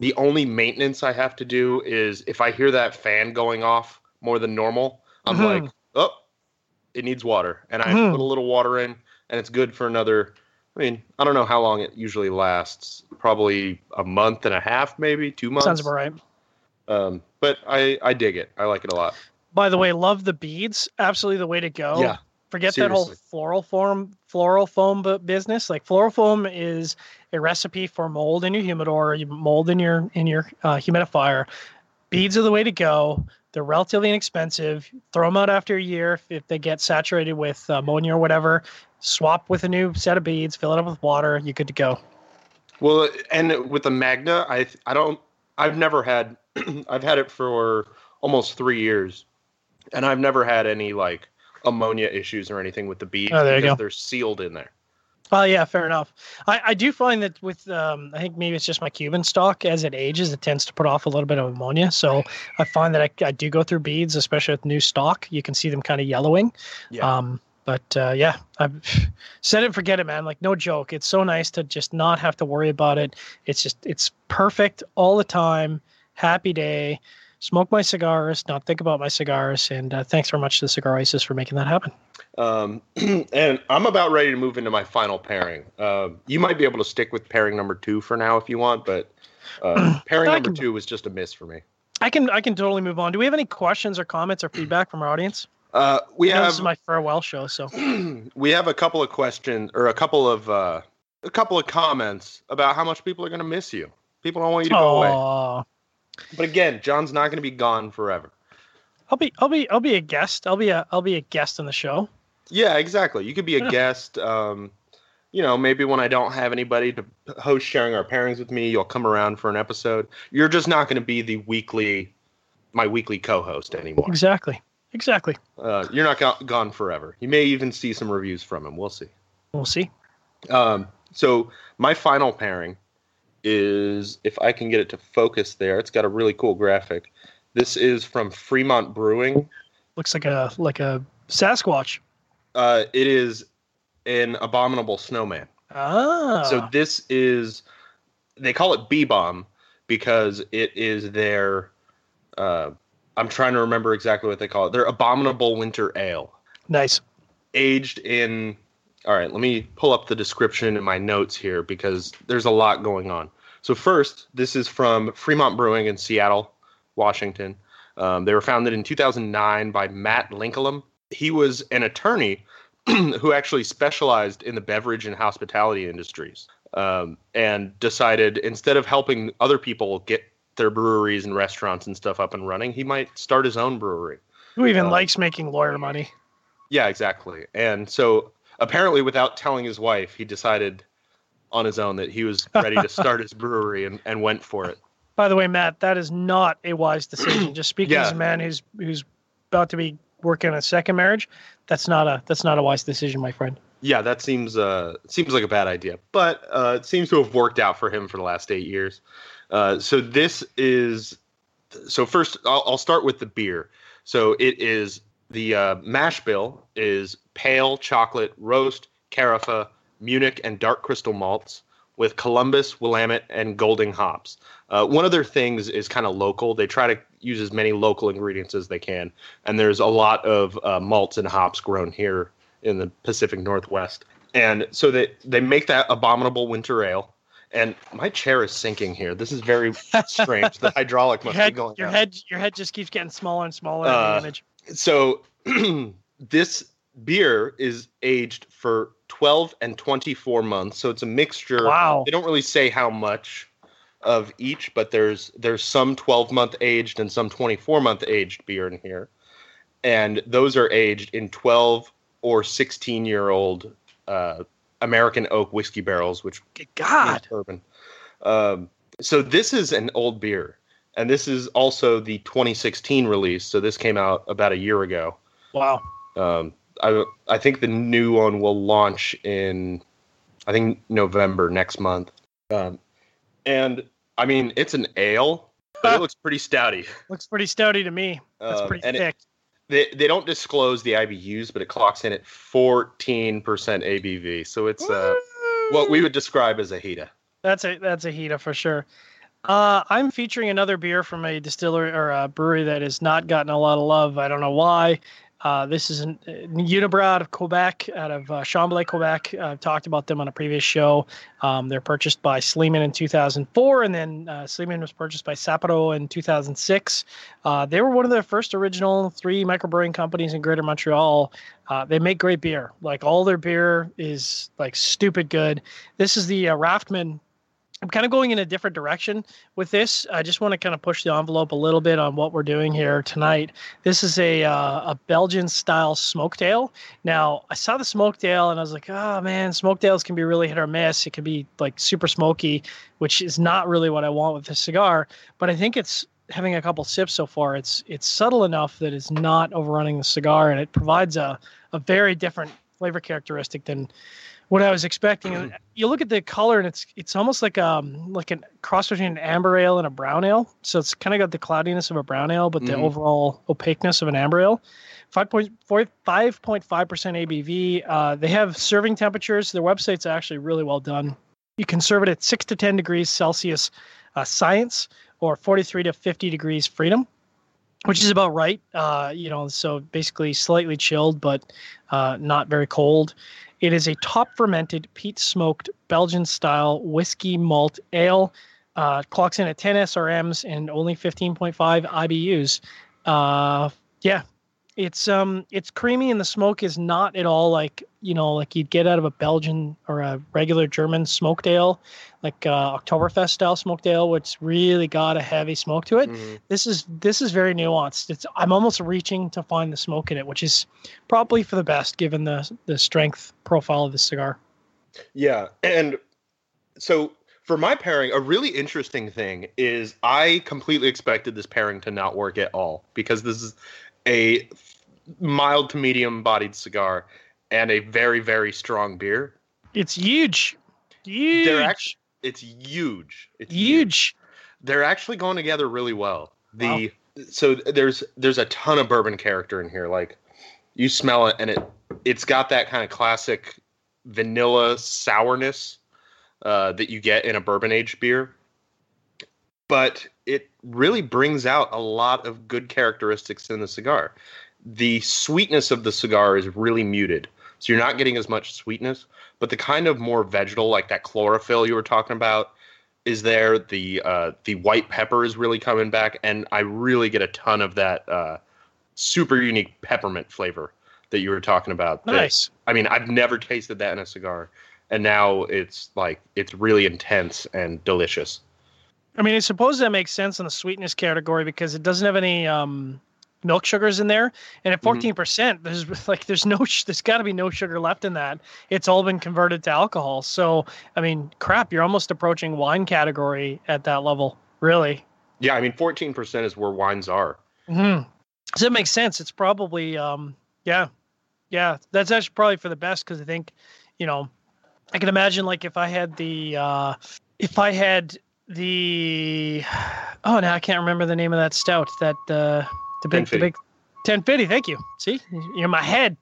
the only maintenance I have to do is if I hear that fan going off more than normal, I'm Mhm. like, oh, it needs water, and I Mhm. put a little water in, and it's good for another. I mean, I don't know how long it usually lasts. Probably a month and a half, maybe two months. Sounds about right. Um, but I I dig it. I like it a lot. By the way, love the beads. Absolutely the way to go. Yeah, Forget that whole floral foam floral foam business. Like floral foam is a recipe for mold in your humidor, you mold in your in your uh, humidifier. Beads are the way to go. They're relatively inexpensive. Throw them out after a year if, if they get saturated with uh, ammonia or whatever. Swap with a new set of beads. Fill it up with water. You're good to go. Well, and with the Magna, I I don't I've never had I've had it for almost three years, and I've never had any like ammonia issues or anything with the beads Oh, there you because go. they're sealed in there. Oh yeah, fair enough. I, I do find that with um, I think maybe it's just my Cuban stock as it ages, it tends to put off a little bit of ammonia. So I find that I, I do go through beads, especially with new stock. You can see them kind of yellowing. Yeah. Um, but uh, yeah, I've said it, and forget it, man. Like no joke. It's so nice to just not have to worry about it. It's just it's perfect all the time. Happy day. Smoke my cigars, not think about my cigars, and uh, thanks very much to the Cigar Oasis for making that happen. Um, and I'm about ready to move into my final pairing. Um, you might be able to stick with pairing number two for now if you want, but uh, pairing number can- two was just a miss for me. I can I can totally move on. Do we have any questions or comments or feedback from our audience? Uh, we have this is my farewell show, so we have a couple of questions or a couple of uh, a couple of comments about how much people are going to miss you. People don't want you to go away. But again, John's not going to be gone forever. I'll be I'll be I'll be a guest. I'll be a I'll be a guest on the show. Yeah, exactly. You could be a Yeah. guest. Um, you know, maybe when I don't have anybody to host sharing our pairings with me, you'll come around for an episode. You're just not going to be the weekly, my weekly co-host anymore. Exactly. Exactly. Uh, you're not go- gone forever. You may even see some reviews from him. We'll see. We'll see. Um, so my final pairing is if I can get it to focus there. It's got a really cool graphic. This is from Fremont Brewing. Looks like a like a Sasquatch. Uh, it is an abominable snowman. Ah. So this is they call it B bomb because it is their uh, I'm trying to remember exactly what they call it. They're abominable winter ale. nice. aged in all right let me pull up the description in my notes here because there's a lot going on so first this is from fremont brewing in seattle washington um, they were founded in 2009 by matt lincoln he was an attorney who actually specialized in the beverage and hospitality industries um, and decided instead of helping other people get their breweries and restaurants and stuff up and running he might start his own brewery Who even Uh, likes making lawyer money? yeah, exactly. And so apparently, without telling his wife, he decided on his own that he was ready to start his brewery and, and went for it. By the way, Matt, that is not a wise decision. Just speaking Yeah. as a man who's who's about to be working on a second marriage, that's not a that's not a wise decision, my friend. Yeah, that seems uh, seems like a bad idea, but uh, it seems to have worked out for him for the last eight years. Uh, so this is so first I'll, I'll start with the beer. So it is the uh, mash bill is pale chocolate roast carafa Munich, and Dark Crystal malts with Columbus, Willamette, and Golding hops. Uh, one of their things is kind of local. They try to use as many local ingredients as they can, and there's a lot of uh, malts and hops grown here in the Pacific Northwest. And so they they make that abominable winter ale. And my chair is sinking here. This is very strange. the hydraulic must your head, be going. Your out. head, your head just keeps getting smaller and smaller. in Uh, the image. so this beer is aged for 12 and 24 months so it's a mixture Wow. they don't really say how much of each but there's there's some 12 month aged and some 24 month aged beer in here and those are aged in 12 or 16 year old uh, american oak whiskey barrels which Good God. bourbon. Um, so this is an old beer, and this is also the 2016 release. So this came out about a year ago. Wow. Um, I I think the new one will launch in, I think November next month. Um, and I mean it's an ale, but it looks pretty stouty. Looks pretty stouty to me. That's Um, pretty and it- thick. They they don't disclose the IBUs, but it clocks in at 14% ABV. So it's uh, what we would describe as a Hita. That's a that's a Hita for sure. Uh, I'm featuring another beer from a distillery or a brewery that has not gotten a lot of love. I don't know why. Uh, this is an, uh, Unibroue out of Quebec, out of uh, Chambly, Quebec. I've talked about them on a previous show. Um, they're purchased by Sleeman in 2004, and then uh, Sleeman was purchased by Sapporo in 2006. Uh, they were one of the first original three microbrewing companies in Greater Montreal. Uh, they make great beer. Like all their beer is like stupid good. This is the Raftman I'm kind of going in a different direction with this. I just want to kind of push the envelope a little bit on what we're doing here tonight. This is a uh, a Belgian style smoked ale. Now, I saw the smoked ale and I was like, oh man, smoked ales can be really hit or miss. It can be like super smoky, which is not really what I want with this cigar. But I think it's having a couple sips so far. It's it's subtle enough that it's not overrunning the cigar, and it provides a a very different flavor characteristic than what I was expecting. And you look at the color, and it's it's almost like um like a cross between an amber ale and a brown ale. So it's kind of got the cloudiness of a brown ale, but the Mhm. overall opaqueness of an amber ale. 5.5% ABV. Uh, they have serving temperatures. Their website's actually really well done. You can serve it at 6 to 10 degrees Celsius uh, science or 43 to 50 degrees freedom, which is about right. Uh, you know, so basically slightly chilled, but uh, not very cold. It is a top fermented, peat smoked Belgian style whiskey malt ale. Uh, clocks in at 10 SRMs and only 15.5 IBUs. Uh, yeah, it's um it's creamy and the smoke is not at all like you know like you'd get out of a Belgian or a regular German smoked ale, like uh, Oktoberfest style smoked ale, which really got a heavy smoke to it Mhm. this is this is very nuanced. It's I'm almost reaching to find the smoke in it, which is probably for the best given the the strength profile of the cigar. Yeah, and so for my pairing, a really interesting thing is I completely expected this pairing to not work at all because this is a mild to medium bodied cigar and a very very strong beer. It's huge, huge, They're actually it's huge. It's huge. They're actually going together really well. The so there's there's a ton of bourbon character in here. Like you smell it and it it's got that kind of classic vanilla sourness uh, that you get in a bourbon aged beer. But it really brings out a lot of good characteristics in the cigar. The sweetness of the cigar is really muted. So you're not getting as much sweetness, but the kind of more vegetal, like that chlorophyll you were talking about, is there. The uh, the white pepper is really coming back, and I really get a ton of that uh, super unique peppermint flavor that you were talking about. that- Nice. I mean, I've never tasted that in a cigar, and now it's like it's really intense and delicious. I mean, I suppose that makes sense in the sweetness category because it doesn't have any um, milk sugars in there, and at Mhm. fourteen percent, there's like there's no there's got to be no sugar left in that. It's all been converted to alcohol. So I mean, crap, you're almost approaching wine category at that level, really. Yeah, I mean, fourteen percent is where wines are. hmm So it makes sense. It's probably, um, yeah, yeah. That's actually probably for the best because I think, you know, I can imagine like if I had the, uh, if I had the, oh, now I can't remember the name of that stout. That uh, the big, the 1050. big, ten fifty. Thank you. See, you're my head.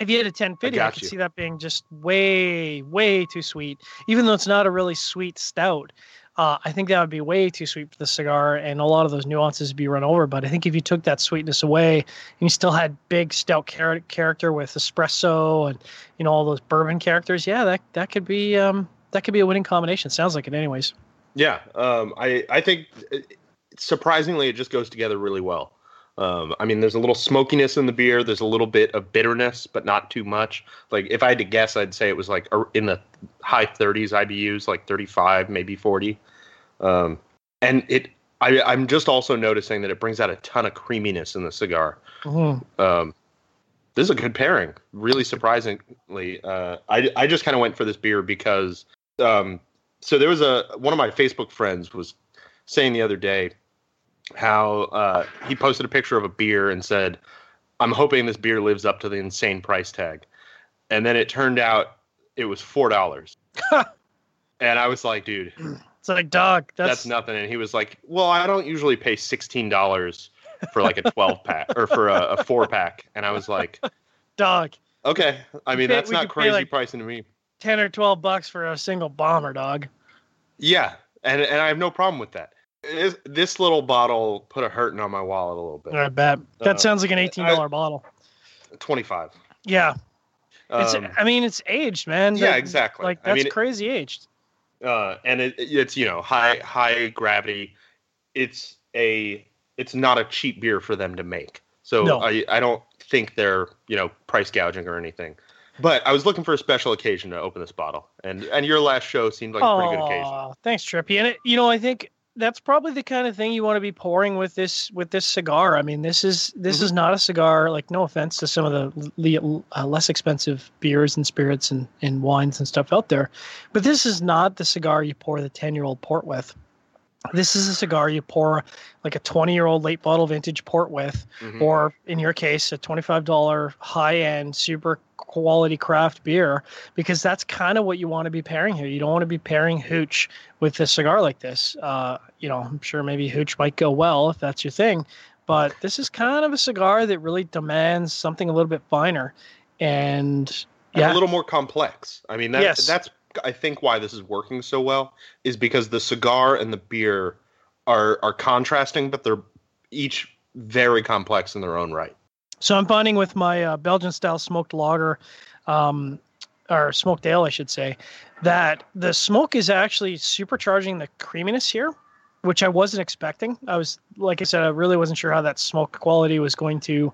if you had a 1050, I, got could you. see that being just way, way too sweet. Even though it's not a really sweet stout, uh, I think that would be way too sweet for the cigar, and a lot of those nuances would be run over. But I think if you took that sweetness away, and you still had big stout char- character with espresso and you know all those bourbon characters, yeah, that that could be um, that could be a winning combination. Sounds like it, anyways. Yeah, um, I I think uh, surprisingly it just goes together really well. Um, I mean, there's a little smokiness in the beer. There's a little bit of bitterness, but not too much. Like if I had to guess, I'd say it was like in the high 30s IBUs, like 35, maybe 40. Um, and it, I, I'm just also noticing that it brings out a ton of creaminess in the cigar. Mhm. Um, this is a good pairing. Really surprisingly, uh, I I just kind of went for this beer because um, so there was a one of my Facebook friends was saying the other day how uh, he posted a picture of a beer and said, "I'm hoping this beer lives up to the insane price tag," and then it turned out it was four dollars. And I was like, dude, It's like dog. that's, That's, nothing. And he was like, well, I don't usually pay sixteen dollars for like a twelve pack or for a, a four pack. And I was like, dog. Okay, I mean pay- that's not crazy like- pricing to me. Ten or twelve bucks for a single bomber, dog. Yeah, and and I have no problem with that. This, this little bottle put a hurting on my wallet a little bit. I bet that Uh, sounds like an eighteen dollar bottle. Twenty five. Yeah, it's. Um, I mean, it's aged, man. yeah, That- exactly. Like I that's mean, crazy aged. uh, and it, it's you know high high gravity. It's a it's not a cheap beer for them to make. So No. I I don't think they're you know price gouging or anything. But I was looking for a special occasion to open this bottle, and and your last show seemed like a pretty good occasion. Thanks, Trippy. And it, you know, I think that's probably the kind of thing you want to be pouring with this with this cigar. I mean, this is this Mhm. is not a cigar. Like, no offense to some of the le- uh, less expensive beers and spirits and, and wines and stuff out there, but this is not the cigar you pour the ten year old port with. This is a cigar you pour like a 20 year old late bottle vintage port with, Mhm. or in your case, a $25 high end, super quality craft beer, because that's kind of what you want to be pairing here. You don't want to be pairing hooch with a cigar like this. Uh, you know, I'm sure maybe hooch might go well if that's your thing, but this is kind of a cigar that really demands something a little bit finer. And and yeah, a little more complex. I mean, Yes. that's I think why this is working so well is because the cigar and the beer are are contrasting, but they're each very complex in their own right. So I'm finding with my uh, Belgian style smoked lager, um, or smoked ale, I should say, that the smoke is actually supercharging the creaminess here, which I wasn't expecting. I was, like I said, I really wasn't sure how that smoke quality was going to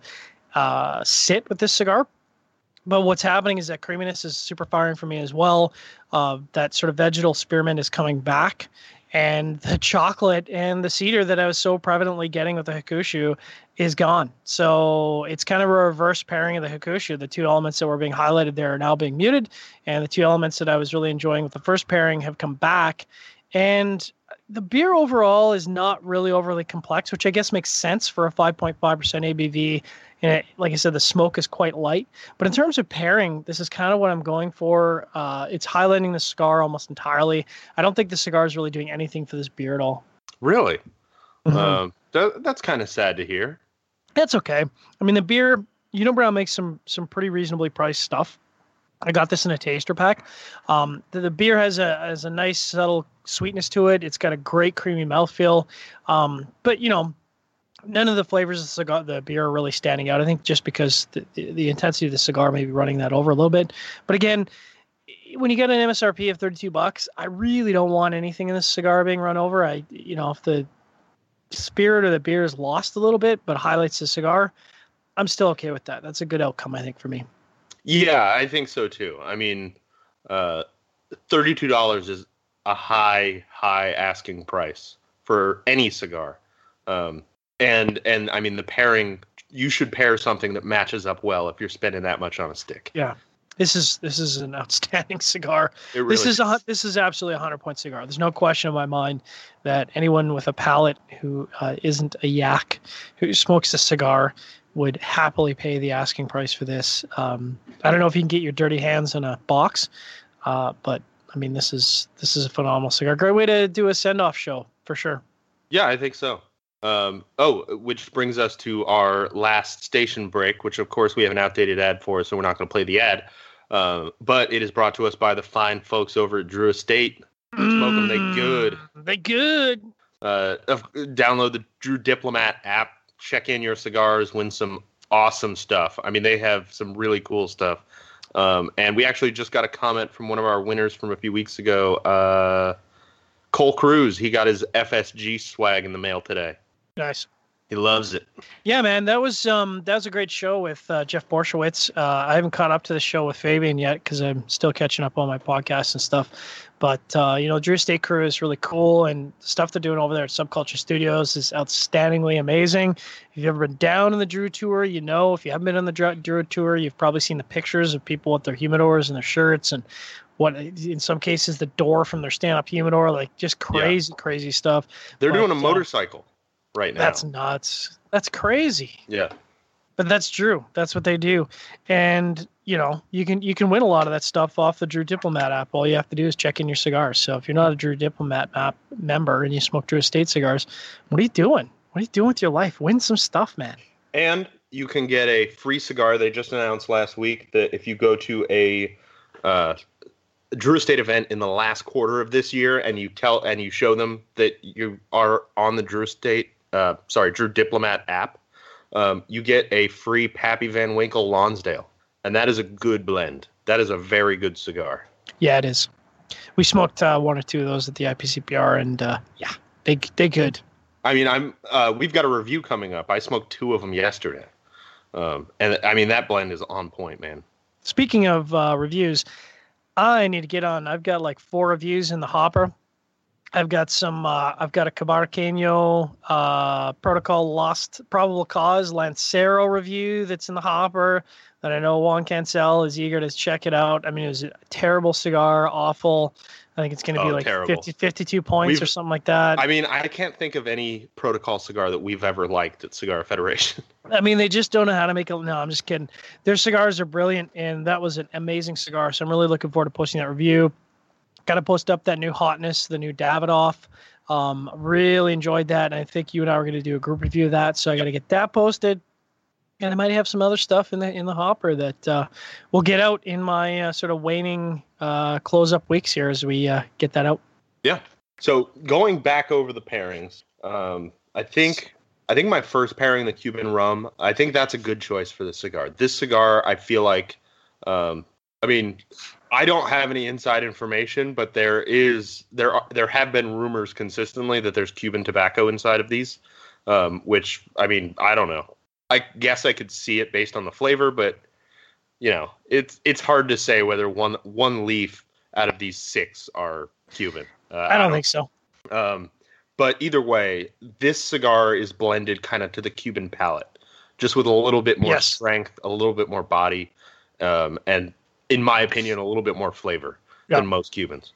uh, sit with this cigar. But what's happening is that creaminess is super firing for me as well. Uh, that sort of vegetal spearmint is coming back. And the chocolate and the cedar that I was so prevalently getting with the Hakushu is gone. So it's kind of a reverse pairing of the Hakushu. The two elements that were being highlighted there are now being muted, and the two elements that I was really enjoying with the first pairing have come back. And the beer overall is not really overly complex, which I guess makes sense for a 5.5% ABV. And it, like I said, the smoke is quite light. But in terms of pairing, this is kind of what I'm going for. Uh, it's highlighting the cigar almost entirely. I don't think the cigar is really doing anything for this beer at all. Really, Mhm. um, that, that's kind of sad to hear. That's okay. I mean, the beer, you know, Brown makes some some pretty reasonably priced stuff. I got this in a taster pack. Um, the, the beer has a has a nice subtle sweetness to it. It's got a great creamy mouthfeel. Um, but you know, none of the flavors of the cigar, the beer are really standing out. I think just because the, the, the intensity of the cigar may be running that over a little bit. But again, when you get an MSRP of 32 bucks, I really don't want anything in this cigar being run over. I, you know, if the spirit of the beer is lost a little bit, but highlights the cigar, I'm still okay with that. That's a good outcome, I think, for me. Yeah, I think so too. I mean, uh, thirty-two dollars is a high, high asking price for any cigar, um, and and I mean the pairing. You should pair something that matches up well if you're spending that much on a stick. Yeah. This is this is an outstanding cigar. Really this is a this is absolutely a hundred point cigar. There's no question in my mind that anyone with a palate who uh, isn't a yak who smokes a cigar would happily pay the asking price for this. Um, I don't know if you can get your dirty hands in a box, uh, but I mean this is this is a phenomenal cigar. Great way to do a send off show for sure. Yeah, I think so. Um, oh, which brings us to our last station break, which of course we have an outdated ad for, so we're not going to play the ad. Uh, but it is brought to us by the fine folks over at Drew Estate. Smoke them, they good. Mm, They good. Uh, download the Drew Diplomat app, check in your cigars, win some awesome stuff. I mean, they have some really cool stuff. Um, and we actually just got a comment from one of our winners from a few weeks ago, uh, Cole Cruz. He got his FSG swag in the mail today. Nice. He loves it. Yeah, man, that was um that was a great show with uh, Jeff Borysiewicz. Uh, I haven't caught up to the show with Fabian yet because I'm still catching up on my podcasts and stuff. But uh, you know, Drew Estate Crew is really cool, and stuff they're doing over there at Subculture Studios is outstandingly amazing. If you've ever been down on the Drew tour, you know. If you haven't been on the Drew tour, you've probably seen the pictures of people with their humidors and their shirts, and what in some cases the door from their stand-up humidor, like just crazy, crazy stuff. They're But, doing a uh, motorcycle right now. That's nuts. That's crazy. yeah. But that's Drew. That's what they do, and you know you can you can win a lot of that stuff off the Drew Diplomat app. All you have to do is check in your cigars. So if you're not a Drew Diplomat app member and you smoke Drew Estate cigars, what are you doing? What are you doing with your life? Win some stuff, man. And you can get a free cigar. They just announced last week that if you go to a uh, Drew Estate event in the last quarter of this year, and you tell and you show them that you are on the Drew Estate, uh, sorry, Drew Diplomat app, um, you get a free Pappy Van Winkle Lonsdale, and that is a good blend. That is a very good cigar. Yeah, it is. We smoked uh, one or two of those at the IPCPR, and uh, yeah, they they good. I mean, I'm uh, we've got a review coming up. I smoked two of them yesterday, um, and I mean that blend is on point, man. Speaking of uh, reviews, I need to get on. I've got like four reviews in the hopper. I've got some. Uh, I've got a Cubariqueño uh, Protocol Lost Probable Cause Lancero review that's in the hopper that I know Juan Cancel is eager to check it out. I mean, it was a terrible cigar, awful. I think it's going to be Oh, like terrible. 50, 52 points We've- or something like that. I mean, I can't think of any protocol cigar that we've ever liked at Cigar Federation. I mean, they just don't know how to make it. No, I'm just kidding. Their cigars are brilliant, and that was an amazing cigar. So I'm really looking forward to posting that review. Got to post up that new hotness, the new Davidoff. Um, really enjoyed that, and I think you and I are going to do a group review of that. So I got to get that posted, and I might have some other stuff in the in the hopper that uh, will get out in my uh, sort of waning uh, close up weeks here as we uh, get that out. yeah. So going back over the pairings, um, I think I think my first pairing, the Cuban rum, I think that's a good choice for the cigar. This cigar, I feel like, um, I mean, I don't have any inside information, but there is there are, there have been rumors consistently that there's Cuban tobacco inside of these, um, which I mean, I don't know. I guess I could see it based on the flavor, but you know, it's it's hard to say whether one one leaf out of these six are Cuban. Uh, I don't think so. um, but either way, this cigar is blended kind of to the Cuban palate, just with a little bit more Yes. strength, a little bit more body, um, and in my opinion, a little bit more flavor Yeah. than most Cubans.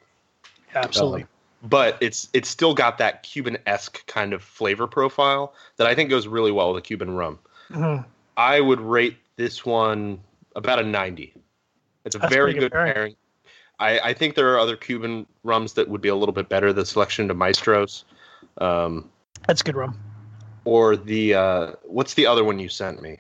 Absolutely. But it's it's still got that Cuban esque kind of flavor profile that I think goes really well with a Cuban rum. Mhm. I would rate this one about a 90. It's a That's very good good pairing. I, I think there are other Cuban rums that would be a little bit better. The Selección de Maestros, um, That's good rum. or the uh, what's the other one you sent me?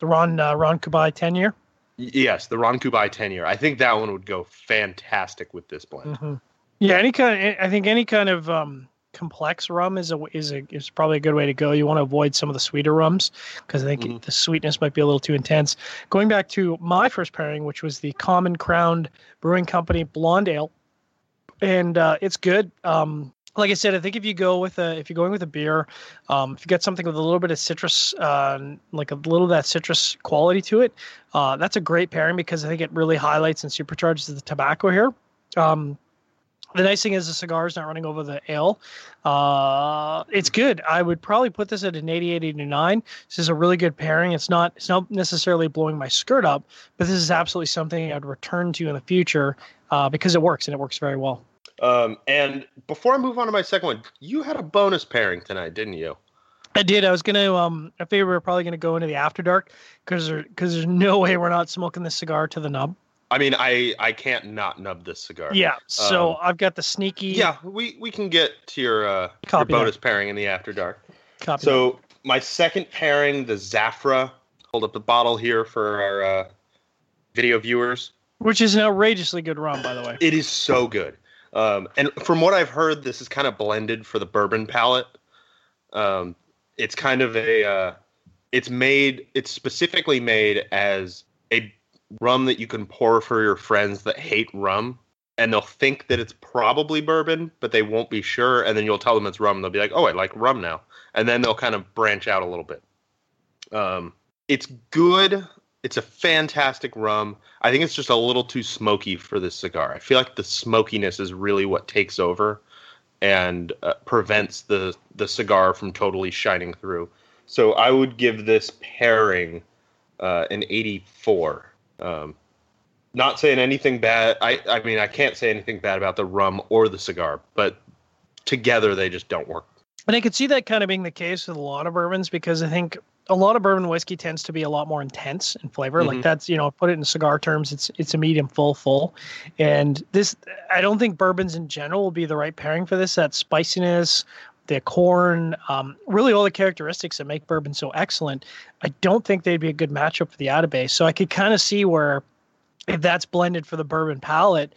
The Ron uh, Ron Cubay ten year. Yes, the Ron Cubay 10 year. I think that one would go fantastic with this blend. hmm Yeah, any kind. I think any kind of um, complex rum is a is a is probably a good way to go. You want to avoid some of the sweeter rums because I think Mhm. the sweetness might be a little too intense. Going back to my first pairing, which was the Common Crown Brewing Company Blonde Ale, and uh, it's good. Um, like I said, I think if you go with a if you're going with a beer, um, if you got something with a little bit of citrus, uh, like a little of that citrus quality to it, uh, that's a great pairing because I think it really highlights and supercharges the tobacco here. Um, the nice thing is the cigar is not running over the ale. Uh, it's good. I would probably put this at an 88, 89. This is a really good pairing. It's not it's not necessarily blowing my skirt up, but this is absolutely something I'd return to in the future uh, because it works and it works very well. Um, and before I move on to my second one, you had a bonus pairing tonight, didn't you? I did. I was gonna. Um, I figured we were probably gonna go into the after dark because there, because there's no way we're not smoking this cigar to the nub. I mean, I I can't not nub this cigar. Yeah. So Um, I've got the sneaky. Yeah, we we can get to your uh, your Copy that. bonus pairing in the after dark. Copy So my second pairing, the Zafra. Hold up the bottle here for our uh, video viewers. which is an outrageously good rum, by the way. It is so good. Um, and from what I've heard, this is kind of blended for the bourbon palate. Um, it's kind of a, uh, it's made, it's specifically made as a rum that you can pour for your friends that hate rum. And they'll think that it's probably bourbon, but they won't be sure. And then you'll tell them it's rum. And they'll be like, oh, I like rum now. And then they'll kind of branch out a little bit. Um, it's good. It's a fantastic rum. I think it's just a little too smoky for this cigar. I feel like the smokiness is really what takes over and uh, prevents the the cigar from totally shining through. So I would give this pairing uh, an 84. Um, not saying anything bad. I I mean I can't say anything bad about the rum or the cigar, but together they just don't work. And I could see that kind of being the case with a lot of bourbons because I think a lot of bourbon whiskey tends to be a lot more intense in flavor. Mhm. Like that's you know, put it in cigar terms, it's it's a medium full full. And this I don't think bourbons in general will be the right pairing for this. That spiciness, the corn, um, really all the characteristics that make bourbon so excellent. I don't think they'd be a good matchup for the Atabeys. So I could kind of see where if that's blended for the bourbon palate,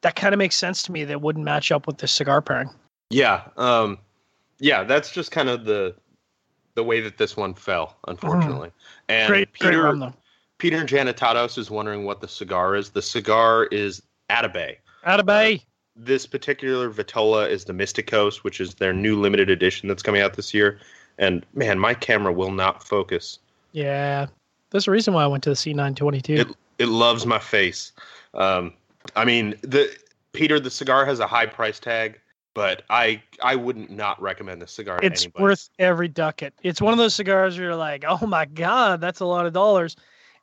that kind of makes sense to me that wouldn't match up with the cigar pairing. Yeah, um, yeah, that's just kind of the the way that this one fell, unfortunately. And great, Peter great though. Peter Janatatos is wondering what the cigar is. The cigar is Atabey. Atabey. This particular Vitola is the Mysticos, which is their new limited edition that's coming out this year. And man, my camera will not focus. Yeah, there's a reason why I went to the C922. It it loves my face. Um, I mean, the Peter, the cigar has a high price tag, but I I wouldn't not recommend this cigar to it's worth every ducat. It's one of those cigars where you're like, oh my god, that's a lot of dollars,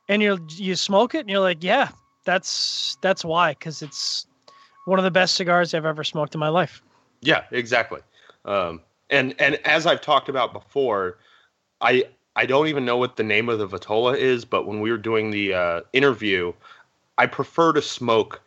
and you you smoke it and you're like, yeah, that's that's why, because it's one of the best cigars I've ever smoked in my life. Yeah, exactly. Um, and and as I've talked about before, I I don't even know what the name of the Vitola is, but when we were doing the uh, interview, I prefer to smoke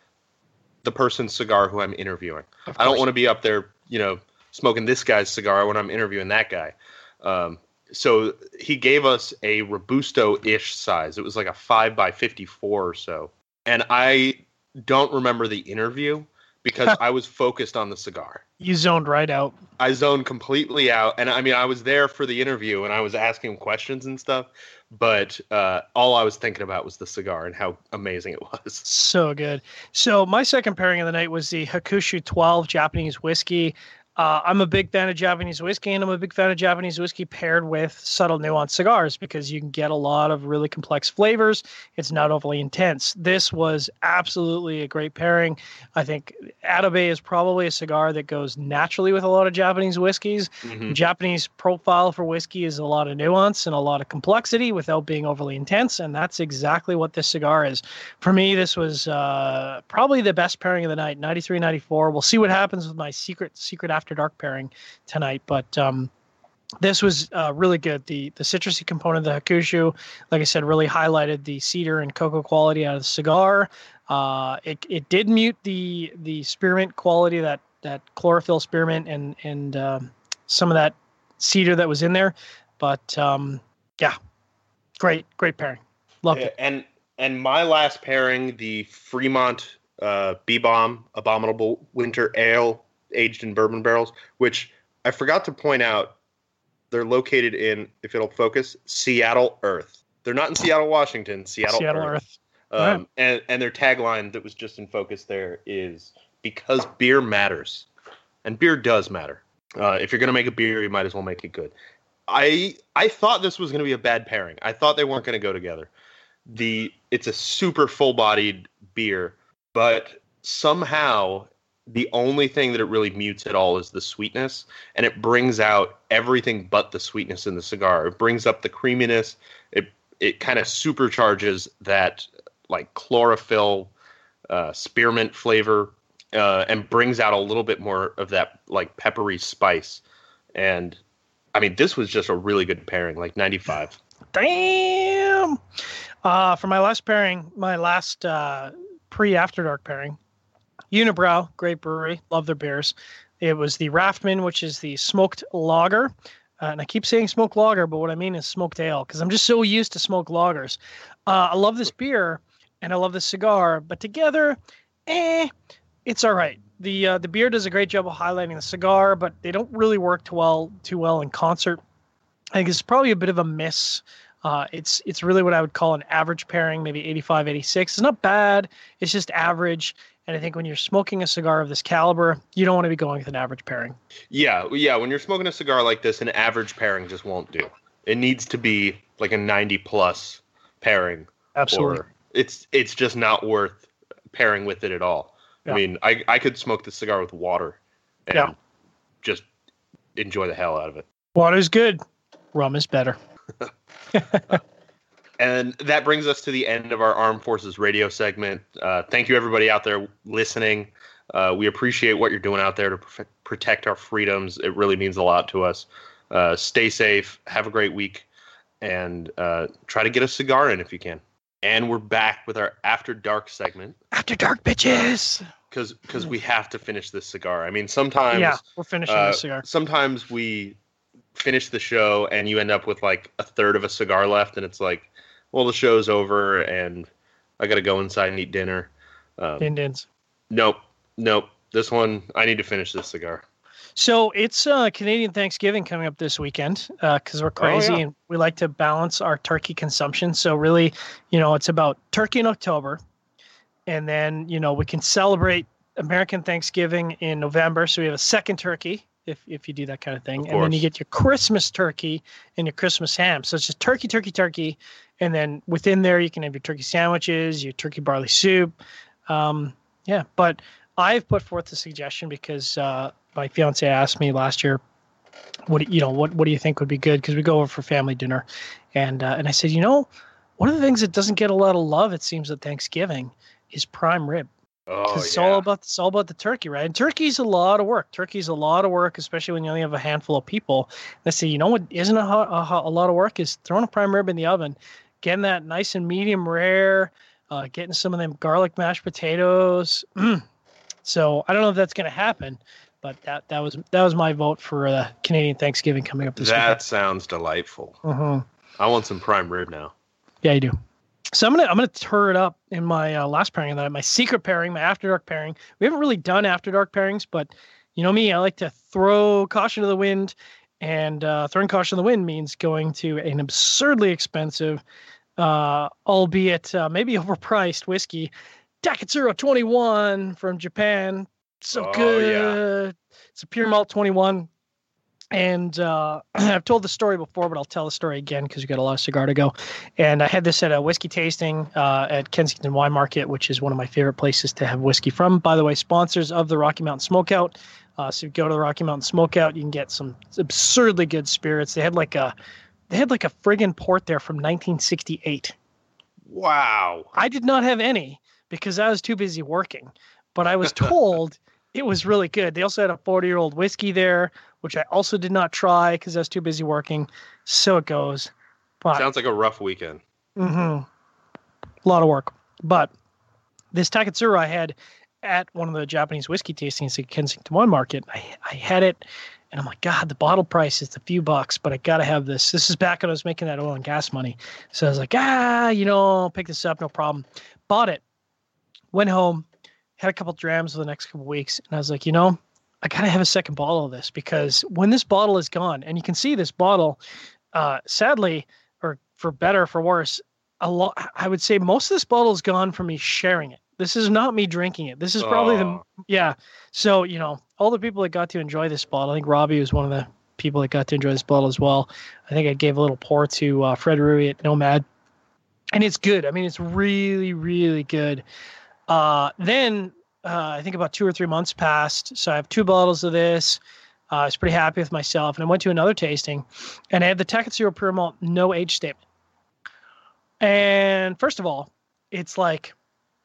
the person's cigar who I'm interviewing. I don't want to be up there, you know, smoking this guy's cigar when I'm interviewing that guy. Um, so he gave us a robusto-ish size. It was like a five by fifty-four or so, and I don't remember the interview because I was focused on the cigar. You zoned right out. I zoned completely out, and I mean, I was there for the interview and I was asking questions and stuff, but uh, all I was thinking about was the cigar and how amazing it was. So good. So my second pairing of the night was the Hakushu 12 Japanese whiskey. Uh, I'm a big fan of Japanese whiskey, and I'm a big fan of Japanese whiskey paired with subtle nuanced cigars because you can get a lot of really complex flavors. It's not overly intense. This was absolutely a great pairing. I think Atabey is probably a cigar that goes naturally with a lot of Japanese whiskeys. Mhm. Japanese profile for whiskey is a lot of nuance and a lot of complexity without being overly intense, and that's exactly what this cigar is. For me, this was uh, probably the best pairing of the night, 93, 94. We'll see what happens with my secret secret after dark pairing tonight, but um, this was uh, really good. The the citrusy component of the Hakushu, like I said, really highlighted the cedar and cocoa quality out of the cigar. Uh, it it did mute the the spearmint quality that that chlorophyll spearmint and and um, some of that cedar that was in there, but um, yeah, great great pairing. Loved Yeah, it. and and my last pairing, the Fremont uh, B Bomb Abominable Winter Ale, aged in bourbon barrels, which I forgot to point out, they're located in, if it'll focus, Seattle Earth. They're not in Seattle, Washington. Seattle, Seattle Earth. Earth. Um, Right. and and their tagline that was just in focus there is because beer matters, and beer does matter. Uh, if you're gonna make a beer, you might as well make it good. I I thought this was gonna be a bad pairing. I thought they weren't gonna go together. The it's a super full bodied beer, but somehow the only thing that it really mutes at all is the sweetness, and it brings out everything but the sweetness in the cigar. It brings up the creaminess. It it kind of supercharges that like chlorophyll uh, spearmint flavor uh, and brings out a little bit more of that like peppery spice. And I mean, this was just a really good pairing, like 95. Damn. Uh, for my last pairing, my last uh, pre After Dark pairing, Unibroue, great brewery, love their beers. It was the Raftman, which is the smoked lager. uh, and I keep saying smoked lager, but what I mean is smoked ale because I'm just so used to smoked lagers. Uh, I love this beer and I love this cigar, but together, eh, it's all right. The uh, the beer does a great job of highlighting the cigar, but they don't really work too well too well in concert. I think it's probably a bit of a miss. Uh, it's it's really what I would call an average pairing, maybe 85, 86. It's not bad. It's just average. And I think when you're smoking a cigar of this caliber, you don't want to be going with an average pairing. Yeah, yeah. When you're smoking a cigar like this, an average pairing just won't do. It needs to be like a 90 plus pairing. Absolutely. It's it's just not worth pairing with it at all. Yeah. I mean, I I could smoke this cigar with water and Yeah. just enjoy the hell out of it. Water's good. Rum is better. And that brings us to the end of our Armed Forces radio segment. Uh, thank you, everybody out there listening. Uh, we appreciate what you're doing out there to prof- protect our freedoms. It really means a lot to us. Uh, stay safe. Have a great week. And uh, try to get a cigar in if you can. And we're back with our After Dark segment After dark, bitches. because because we have to finish this cigar. I mean, sometimes yeah, we're finishing uh, this cigar. sometimes we finish the show and you end up with like a third of a cigar left, and it's like, well, the show's over and I got to go inside and eat dinner. Um, Indians. nope, nope. This one, I need to finish this cigar. So it's uh, Canadian Thanksgiving coming up this weekend because we're crazy yeah. and we like to balance our turkey consumption. So really, you know, it's about turkey in October, and then you know we can celebrate American Thanksgiving in November. So we have a second turkey if if you do that kind of thing, Of and then you get your Christmas turkey and your Christmas ham. So it's just turkey, turkey, turkey, and then within there you can have your turkey sandwiches, your turkey barley soup. Um, yeah, but I've put forth the suggestion because uh, my fiance asked me last year, "What do- you know? What what do you think would be good?" Because we go over for family dinner, and uh, and I said, you know, one of the things that doesn't get a lot of love, it seems, at Thanksgiving, is prime rib. Oh, it's yeah. all about it's all about the turkey, right? And turkey's a lot of work. Turkey's a lot of work, especially when you only have a handful of people. Let's say, you know what isn't a, a, a lot of work is throwing a prime rib in the oven, getting that nice and medium rare, uh, getting some of them garlic mashed potatoes. Mm. So I don't know if that's going to happen, but that that was that was my vote for uh, Canadian Thanksgiving coming up this week. that sounds delightful. weekend. Mhm. I want some prime rib now. Yeah, you do. So I'm gonna I'm gonna turn it up in my uh, last pairing of that, my secret pairing, my after dark pairing. We haven't really done after dark pairings, but you know me, I like to throw caution to the wind, and uh, throwing caution to the wind means going to an absurdly expensive, uh, albeit uh, maybe overpriced whiskey, Taketsuru 21 from Japan. So Oh, yeah. good. It's a pure malt 21. And uh, I've told the story before, but I'll tell the story again because we got a lot of cigar to go. And I had this at a whiskey tasting uh, at Kensington Wine Market, which is one of my favorite places to have whiskey from. By the way, sponsors of the Rocky Mountain Smokeout. Uh, so you go to the Rocky Mountain Smokeout, you can get some absurdly good spirits. They had like a they had like a friggin' port there from 1968. Wow. I did not have any because I was too busy working, but I was told it was really good. They also had a 40 year old whiskey there, which I also did not try because I was too busy working. So it goes. But Sounds like a rough weekend. Mm-hmm. A lot of work. But this Taketsuru I had at one of the Japanese whiskey tastings at Kensington Wine Market. I, I had it and I'm like, God, the bottle price is a few bucks, but I got to have this. This is back when I was making that oil and gas money. So I was like, ah, you know, I'll pick this up, no problem. Bought it, went home, had a couple drams for the next couple weeks. And I was like, you know, I got to have a second bottle of this because when this bottle is gone, and you can see this bottle, uh, sadly, or for better or for worse, a lot. I would say most of this bottle is gone from me sharing it. This is not me drinking it. This is probably the Oh. yeah. So you know, all the people that got to enjoy this bottle. I think Robbie was one of the people that got to enjoy this bottle as well. I think I gave a little pour to uh, Fred Rui at Nomad, and it's good. I mean, it's really, really good. Uh, then uh, I think about two or three months passed, so I have two bottles of this. Uh, I was pretty happy with myself, and I went to another tasting, and I had the Taketsuru Pure Malt no age statement. And first of all, it's like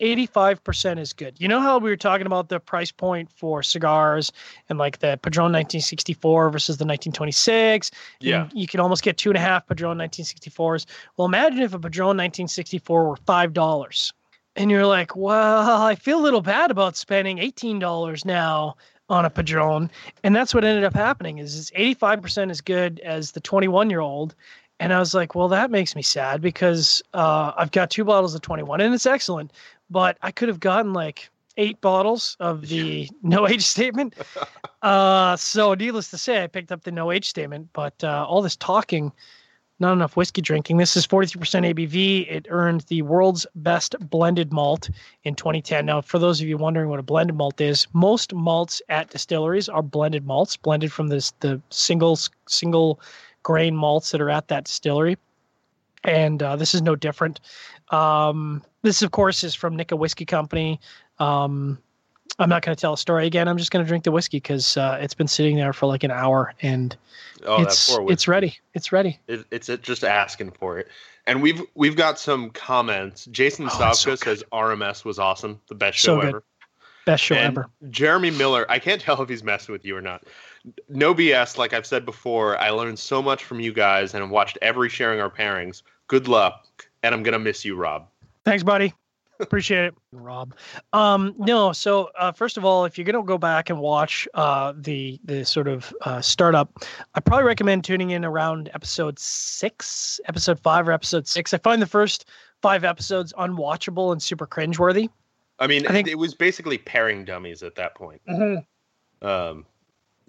85% is good. You know how we were talking about the price point for cigars and like the Padron 1964 versus the 1926? You- Yeah. You, can almost get two and a half Padron 1964s. Well, imagine if a Padron 1964 were $5. And you're like, well, I feel a little bad about spending $18 now on a Padron, and that's what ended up happening. Is it's 85% as good as the 21 year old, and I was like, well, that makes me sad because uh, I've got two bottles of 21, and it's excellent, but I could have gotten like eight bottles of the no age statement. Uh, so needless to say, I picked up the no age statement, but uh, all this talking not enough whiskey drinking. This is 43% ABV. It earned the world's best blended malt in 2010. Now, for those of you wondering what a blended malt is, most malts at distilleries are blended malts, blended from this the single single grain malts that are at that distillery. And uh, this is no different. Um, this, of course, is from Nikka Whiskey Company. Um, I'm not going to tell a story again. I'm just going to drink the whiskey because uh, it's been sitting there for like an hour and oh, it's it's ready. It's ready. It, it's just asking for it. And we've we've got some comments. Jason oh, Stavka so says RMS was awesome, the best show so ever. Best show and ever. Jeremy Miller, I can't tell if he's messing with you or not. No BS, like I've said before, I learned so much from you guys and I've watched every sharing our pairings. Good luck, and I'm gonna miss you, Rob. Thanks, buddy. Appreciate it, Rob. Um, no, so uh, first of all, if you're gonna go back and watch uh, the the sort of uh, startup, I probably recommend tuning in around episode six, episode five, or episode six. I find the first five episodes unwatchable and super cringeworthy. I mean, I think it was basically pairing dummies at that point. Mm-hmm. Um,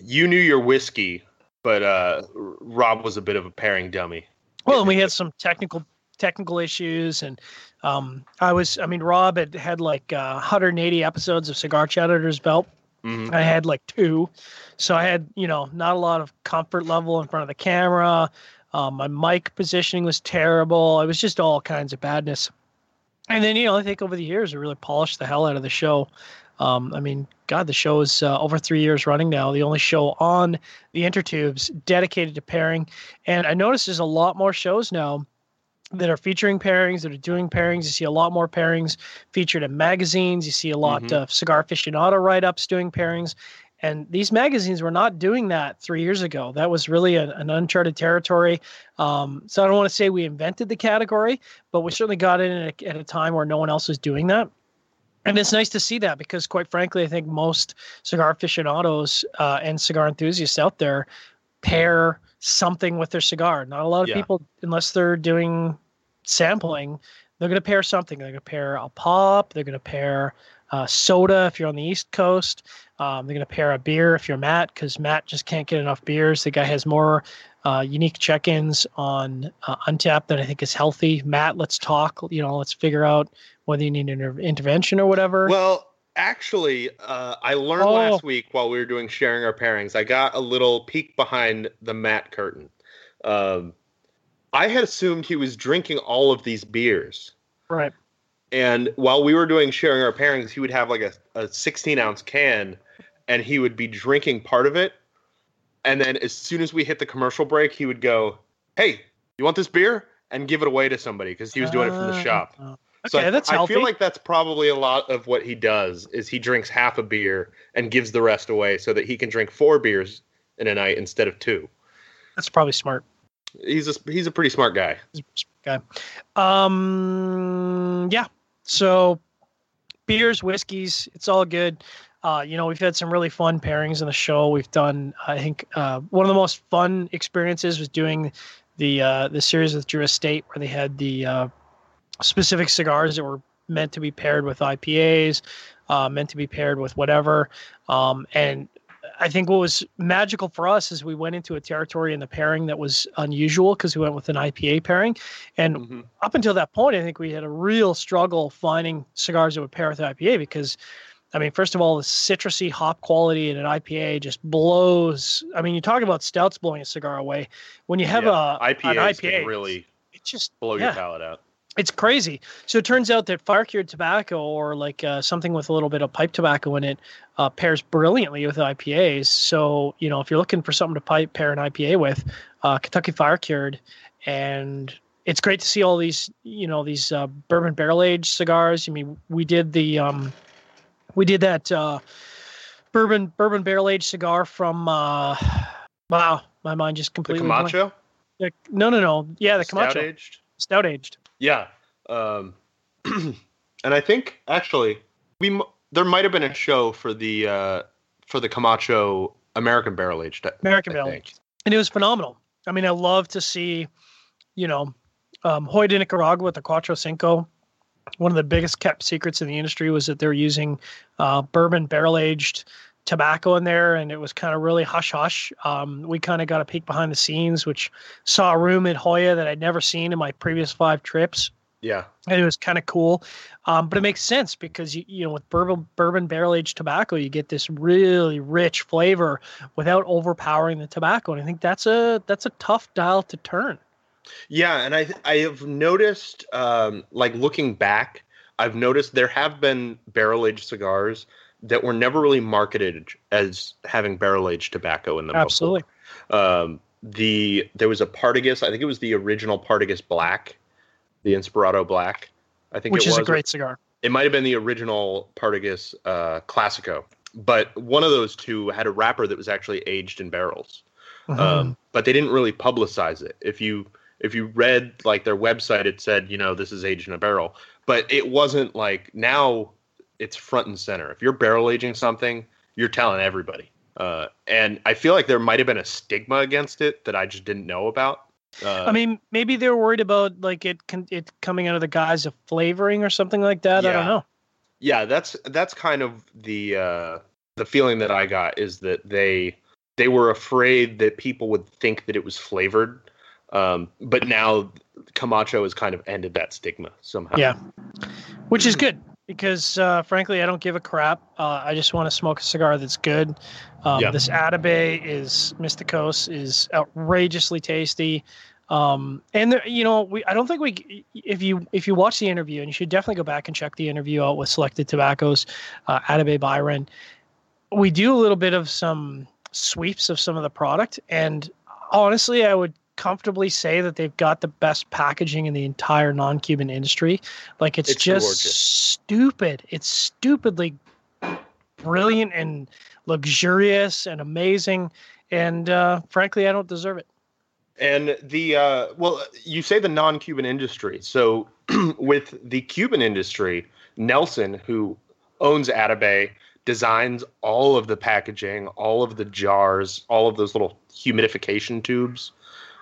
you knew your whiskey, but uh, Rob was a bit of a pairing dummy. Well, and we had some technical technical issues and um, I was, I mean, Rob had had like uh, 180 episodes of Cigar Chat under his belt. Mm-hmm. I had like two, so I had you know not a lot of comfort level in front of the camera. Um, my mic positioning was terrible. It was just all kinds of badness. And then you know I think over the years I really polished the hell out of the show. Um, I mean, God, the show is uh, over three years running now. The only show on the intertubes dedicated to pairing, and I notice there's a lot more shows now that are featuring pairings, that are doing pairings. You see a lot more pairings featured in magazines. You see a lot mm-hmm. of cigar aficionado write ups doing pairings. And these magazines were not doing that three years ago. That was really a, an uncharted territory. Um, so I don't want to say we invented the category, but we certainly got in at a, at a time where no one else was doing that. And it's nice to see that because, quite frankly, I think most cigar aficionados uh, and cigar enthusiasts out there pair something with their cigar. Not a lot of yeah. people, unless they're doing sampling, they're going to pair something. They're going to pair a pop. They're going to pair uh, soda if you're on the East Coast. Um, they're going to pair a beer if you're Matt, because Matt just can't get enough beers. The guy has more uh, unique check-ins on uh, that I think is healthy. Matt, let's talk. You know, let's figure out whether you need an inter- intervention or whatever. Well, actually, uh, I learned oh. last week while we were doing sharing our pairings. I got a little peek behind the mat curtain. Um, I had assumed he was drinking all of these beers. Right. And while we were doing sharing our pairings, he would have like a, a 16 ounce can and he would be drinking part of it. And then as soon as we hit the commercial break, he would go, Hey, you want this beer? And give it away to somebody because he was doing it from the uh, shop. So okay, I, that's I feel like that's probably a lot of what he does is he drinks half a beer and gives the rest away so that he can drink four beers in a night instead of two. That's probably smart. He's a he's a pretty smart guy. Guy. Um yeah. So beers, whiskeys, it's all good. Uh, you know, we've had some really fun pairings in the show. We've done, I think, uh, one of the most fun experiences was doing the uh, the series with Drew Estate, where they had the uh, specific cigars that were meant to be paired with IPAs, uh, meant to be paired with whatever. Um, and I think what was magical for us is we went into a territory in the pairing that was unusual because we went with an IPA pairing. And mm-hmm. up until that point, I think we had a real struggle finding cigars that would pair with IPA because, I mean, first of all, the citrusy hop quality in an IPA just blows. I mean, you talk about stouts blowing a cigar away. When you have yeah, a IPA, an IPA really it just blow yeah. your palate out it's crazy. So it turns out that fire cured tobacco or like uh, something with a little bit of pipe tobacco in it uh, pairs brilliantly with IPAs. So you know if you're looking for something to pipe pair an IPA with, uh, Kentucky fire cured, and it's great to see all these you know these uh, bourbon barrel aged cigars. I mean we did the um, we did that uh, bourbon bourbon barrel aged cigar from uh, wow my mind just completely the Camacho. The, no no no yeah the Camacho stout aged stout aged yeah. Um, and I think actually we there might have been a show for the uh, for the Camacho American barrel aged. American barrel aged, and it was phenomenal. I mean, I love to see, you know, um, Hoyo de Nicaragua with the Cuatro Cinco. One of the biggest kept secrets in the industry was that they're using uh, bourbon barrel aged tobacco in there, and it was kind of really hush hush. Um, we kind of got a peek behind the scenes, which saw a room at Hoyo that I'd never seen in my previous five trips. Yeah, and it was kind of cool, um, but it makes sense because you you know with bourbon bourbon barrel aged tobacco, you get this really rich flavor without overpowering the tobacco, and I think that's a that's a tough dial to turn. Yeah, and I I have noticed, um, like looking back, I've noticed there have been barrel aged cigars that were never really marketed as having barrel aged tobacco in them. Absolutely. Um, the there was a Partagas, I think it was the original Partagas Black, the Inspirado Black. I think which is a great cigar. It might have been the original Partagas uh, Classico, but one of those two had a wrapper that was actually aged in barrels. Mm-hmm. Um, but they didn't really publicize it. If you if you read like their website, it said you know this is aged in a barrel, but it wasn't like now it's front and center. If you're barrel aging something, you're telling everybody. Uh, and I feel like there might have been a stigma against it that I just didn't know about. Uh, I mean, maybe they're worried about like it it coming out of the guise of flavoring or something like that. Yeah. I don't know. Yeah, that's that's kind of the uh, the feeling that I got is that they they were afraid that people would think that it was flavored. Um, but now Camacho has kind of ended that stigma somehow. Yeah, which is good because uh, frankly, I don't give a crap. Uh, I just want to smoke a cigar that's good. Um, yeah. This Atabey is Misticos is outrageously tasty. Um, and the, you know, we I don't think we if you if you watch the interview and you should definitely go back and check the interview out with Selected Tobaccos, uh, Atabey Byron. We do a little bit of some sweeps of some of the product, and honestly, I would comfortably say that they've got the best packaging in the entire non-Cuban industry. Like it's, it's just gorgeous. stupid. It's stupidly brilliant and luxurious and amazing. And uh, frankly, I don't deserve it. And the uh, well, you say the non-Cuban industry. So with the Cuban industry, Nelson, who owns Atabey, designs all of the packaging, all of the jars, all of those little humidification tubes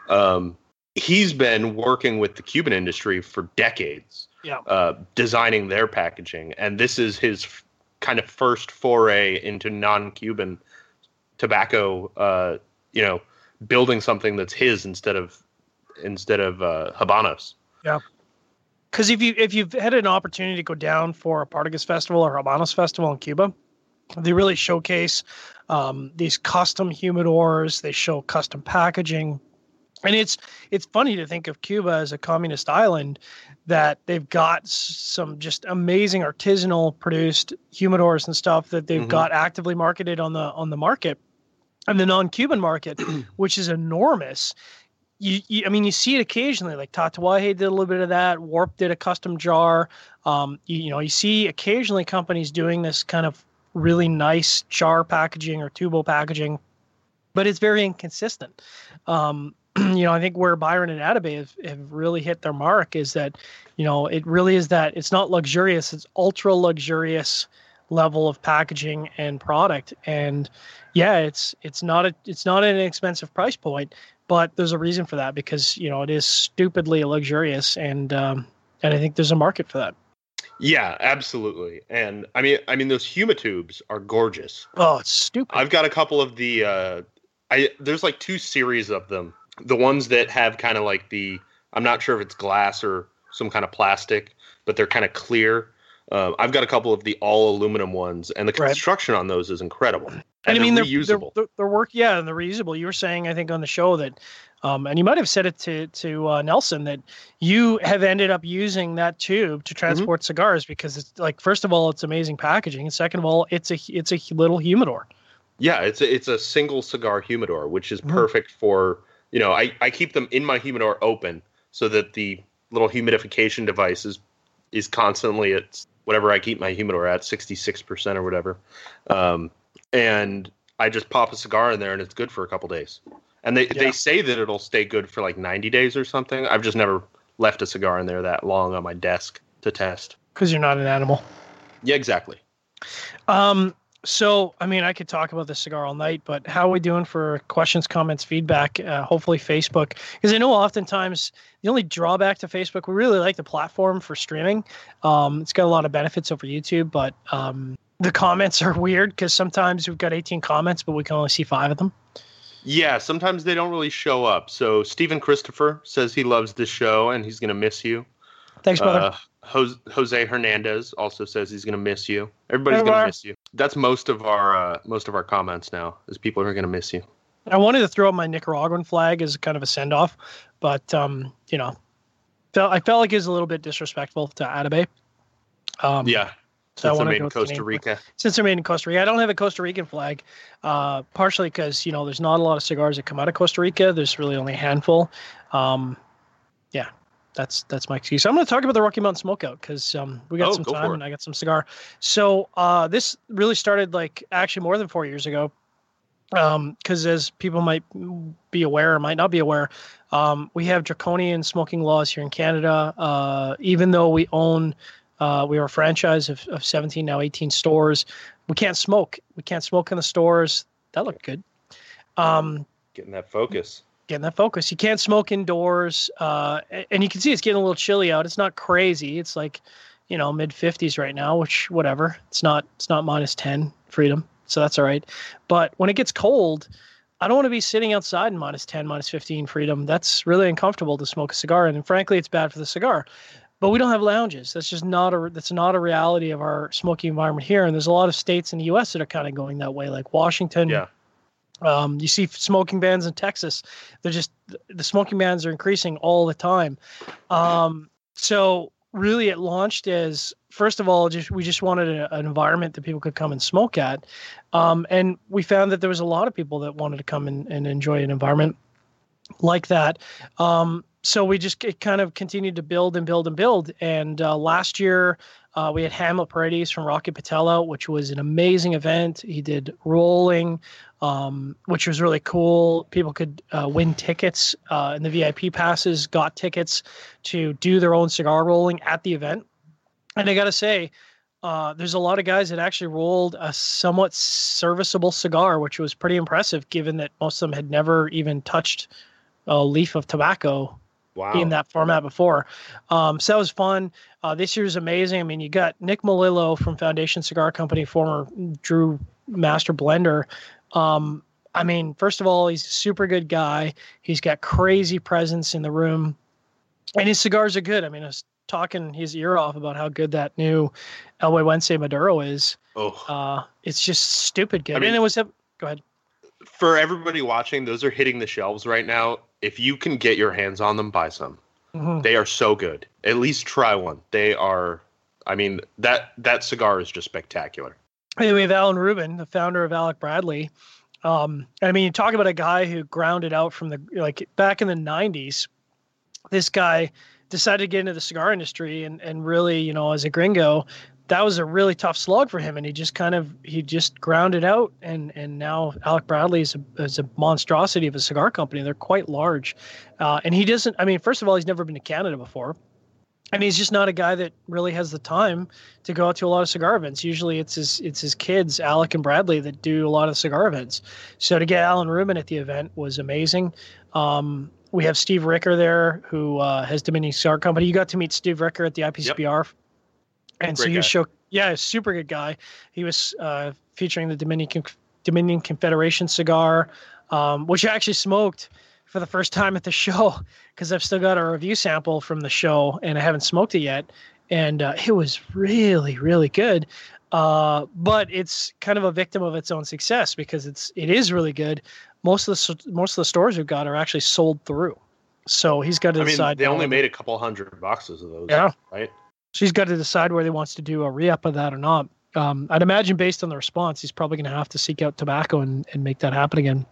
um, he's been working with the Cuban industry for decades, yeah. uh, designing their packaging, and this is his f- kind of first foray into non-Cuban tobacco. Uh, you know, building something that's his instead of instead of uh, Habanos. Yeah. Because if you if you've had an opportunity to go down for a Partagas festival or Habanos festival in Cuba, they really showcase um, these custom humidors. They show custom packaging and it's it's funny to think of Cuba as a communist island that they've got some just amazing artisanal produced humidors and stuff that they've mm-hmm. got actively marketed on the on the market and the non-Cuban market, which is enormous. You, you, I mean, you see it occasionally. Like Tatuaje did a little bit of that. Warp did a custom jar. Um, you, you know, you see occasionally companies doing this kind of really nice jar packaging or tubo packaging, but it's very inconsistent. Um, you know, I think where Byron and Atabey have, have really hit their mark is that, you know, it really is that it's not luxurious, it's ultra luxurious level of packaging and product. And yeah, it's it's not a it's not an expensive price point, but there's a reason for that because you know it is stupidly luxurious, and um, and I think there's a market for that. Yeah, absolutely. And I mean, I mean, those humitubes are gorgeous. Oh, it's stupid. I've got a couple of the. Uh, I there's like two series of them the ones that have kind of like the I'm not sure if it's glass or some kind of plastic, but they're kind of clear. Uh, I've got a couple of the all aluminum ones, and the construction right. on those is incredible. And, and I mean, they're, reusable. They're, they're, work, yeah, and they're reusable. You were saying, I think, on the show that, um, and you might have said it to to uh, Nelson that you have ended up using that tube to mm-hmm. transport mm-hmm. cigars because it's like, first of all, it's amazing packaging, and second of all, it's a it's a little humidor. Yeah, it's a, it's a single cigar humidor, which is mm-hmm. perfect for you know, I, I keep them in my humidor open so that the little humidification device is is constantly at whatever I keep my humidor at, sixty six percent or whatever. Um, and I just pop a cigar in there and it's good for a couple days. And they, yeah. they say that it'll stay good for like ninety days or something. I've just never left a cigar in there that long on my desk to test. Because you're not an animal. Yeah, exactly. Um, So, I mean, I could talk about this cigar all night, but how are we doing for questions, comments, feedback? Uh, hopefully, Facebook, because I know oftentimes the only drawback to Facebook, we really like the platform for streaming. Um, it's got a lot of benefits over YouTube, but um, the comments are weird because sometimes we've got 18 comments, but we can only see five of them. Yeah, sometimes they don't really show up. So Stephen Christopher says he loves this show and he's going to miss you. Thanks, brother. Uh, Jose Hernandez also says he's going to miss you. Everybody's going to miss you. That's most of our uh, most of our comments now. Is people are going to miss you. I wanted to throw up my Nicaraguan flag as kind of a send off, but um, you know, felt I felt like it was a little bit disrespectful to Atabey. Um, yeah, so since they're made in Costa Rica. Since they're made in Costa Rica, I don't have a Costa Rican flag. Uh, partially because you know there's not a lot of cigars that come out of Costa Rica. There's really only a handful. Um, yeah, that's that's my excuse. I'm going to talk about the Rocky Mountain Smokeout because um, we got oh, some time and I got some cigar. So uh, this really started like actually more than four years ago. Because um, as people might be aware or might not be aware, um, we have draconian smoking laws here in Canada. Uh, even though we own uh, we are a franchise of, of 17, now 18 stores. We can't smoke. We can't smoke in the stores. That looked good. Um, getting that focus. Getting that focus. You can't smoke indoors. Uh, and you can see it's getting a little chilly out. It's not crazy. It's like, you know, mid 50s right now, which whatever. It's not it's not minus 10 freedom. So that's all right. But when it gets cold, I don't want to be sitting outside in minus 10, minus 15 freedom. That's really uncomfortable to smoke a cigar. And frankly, it's bad for the cigar but we don't have lounges. That's just not a that's not a reality of our smoking environment here. And there's a lot of states in the U.S. that are kind of going that way, like Washington. Yeah. Um, you see smoking bans in Texas. They're just the smoking bans are increasing all the time. Um, so really, it launched as first of all, just we just wanted a, an environment that people could come and smoke at, um, and we found that there was a lot of people that wanted to come and, and enjoy an environment like that. Um, so we just kind of continued to build and build and build. And uh, last year, uh, we had Hamlet Paredes from Rocky Patel which was an amazing event. He did rolling, um, which was really cool. People could uh, win tickets, uh, and the VIP passes got tickets to do their own cigar rolling at the event. And I got to say, uh, there's a lot of guys that actually rolled a somewhat serviceable cigar, which was pretty impressive, given that most of them had never even touched a leaf of tobacco wow. in that format before. Um, so that was fun. Uh, this year's amazing. I mean, you got Nick Melillo from Foundation Cigar Company, former Drew Master Blender. Um, I mean, first of all, he's a super good guy. He's got crazy presence in the room, and his cigars are good. I mean, I was talking his ear off about how good that new El Güegüense Maduro is. Oh, uh, it's just stupid good. I mean, and it was. Go ahead. For everybody watching, those are hitting the shelves right now if you can get your hands on them, buy some. Mm-hmm. They are so good. At least try one. They are. I mean that that cigar is just spectacular. Anyway, we have Alan Rubin, the founder of Alec Bradley. Um, I mean, you talk about a guy who grounded out from the like back in the '90s. This guy decided to get into the cigar industry and and really, you know, as a gringo, that was a really tough slog for him, and he just kind of he just grounded out, and and now Alec Bradley is a, is a monstrosity of a cigar company. They're quite large, uh, and he doesn't. I mean, first of all, he's never been to Canada before, and he's just not a guy that really has the time to go out to a lot of cigar events. Usually, it's his it's his kids, Alec and Bradley, that do a lot of cigar events. So to get Alan Rubin at the event was amazing. Um, we have Steve Ricker there, who uh, has Dominion Cigar Company. You got to meet Steve Ricker at the IPCPR. Yep and Great so you was show yeah, super good guy. He was uh, featuring the Dominion Dominion Confederation cigar, um, which I actually smoked for the first time at the show because I've still got a review sample from the show and I haven't smoked it yet, and uh, it was really really good. Uh, but it's kind of a victim of its own success because it's it is really good. Most of the most of the stores we've got are actually sold through. So he's got to I decide. Mean, they only made a couple hundred boxes of those. Yeah. Right she's got to decide whether he wants to do a re-up of that or not. Um, I'd imagine based on the response, he's probably going to have to seek out tobacco and, and make that happen again.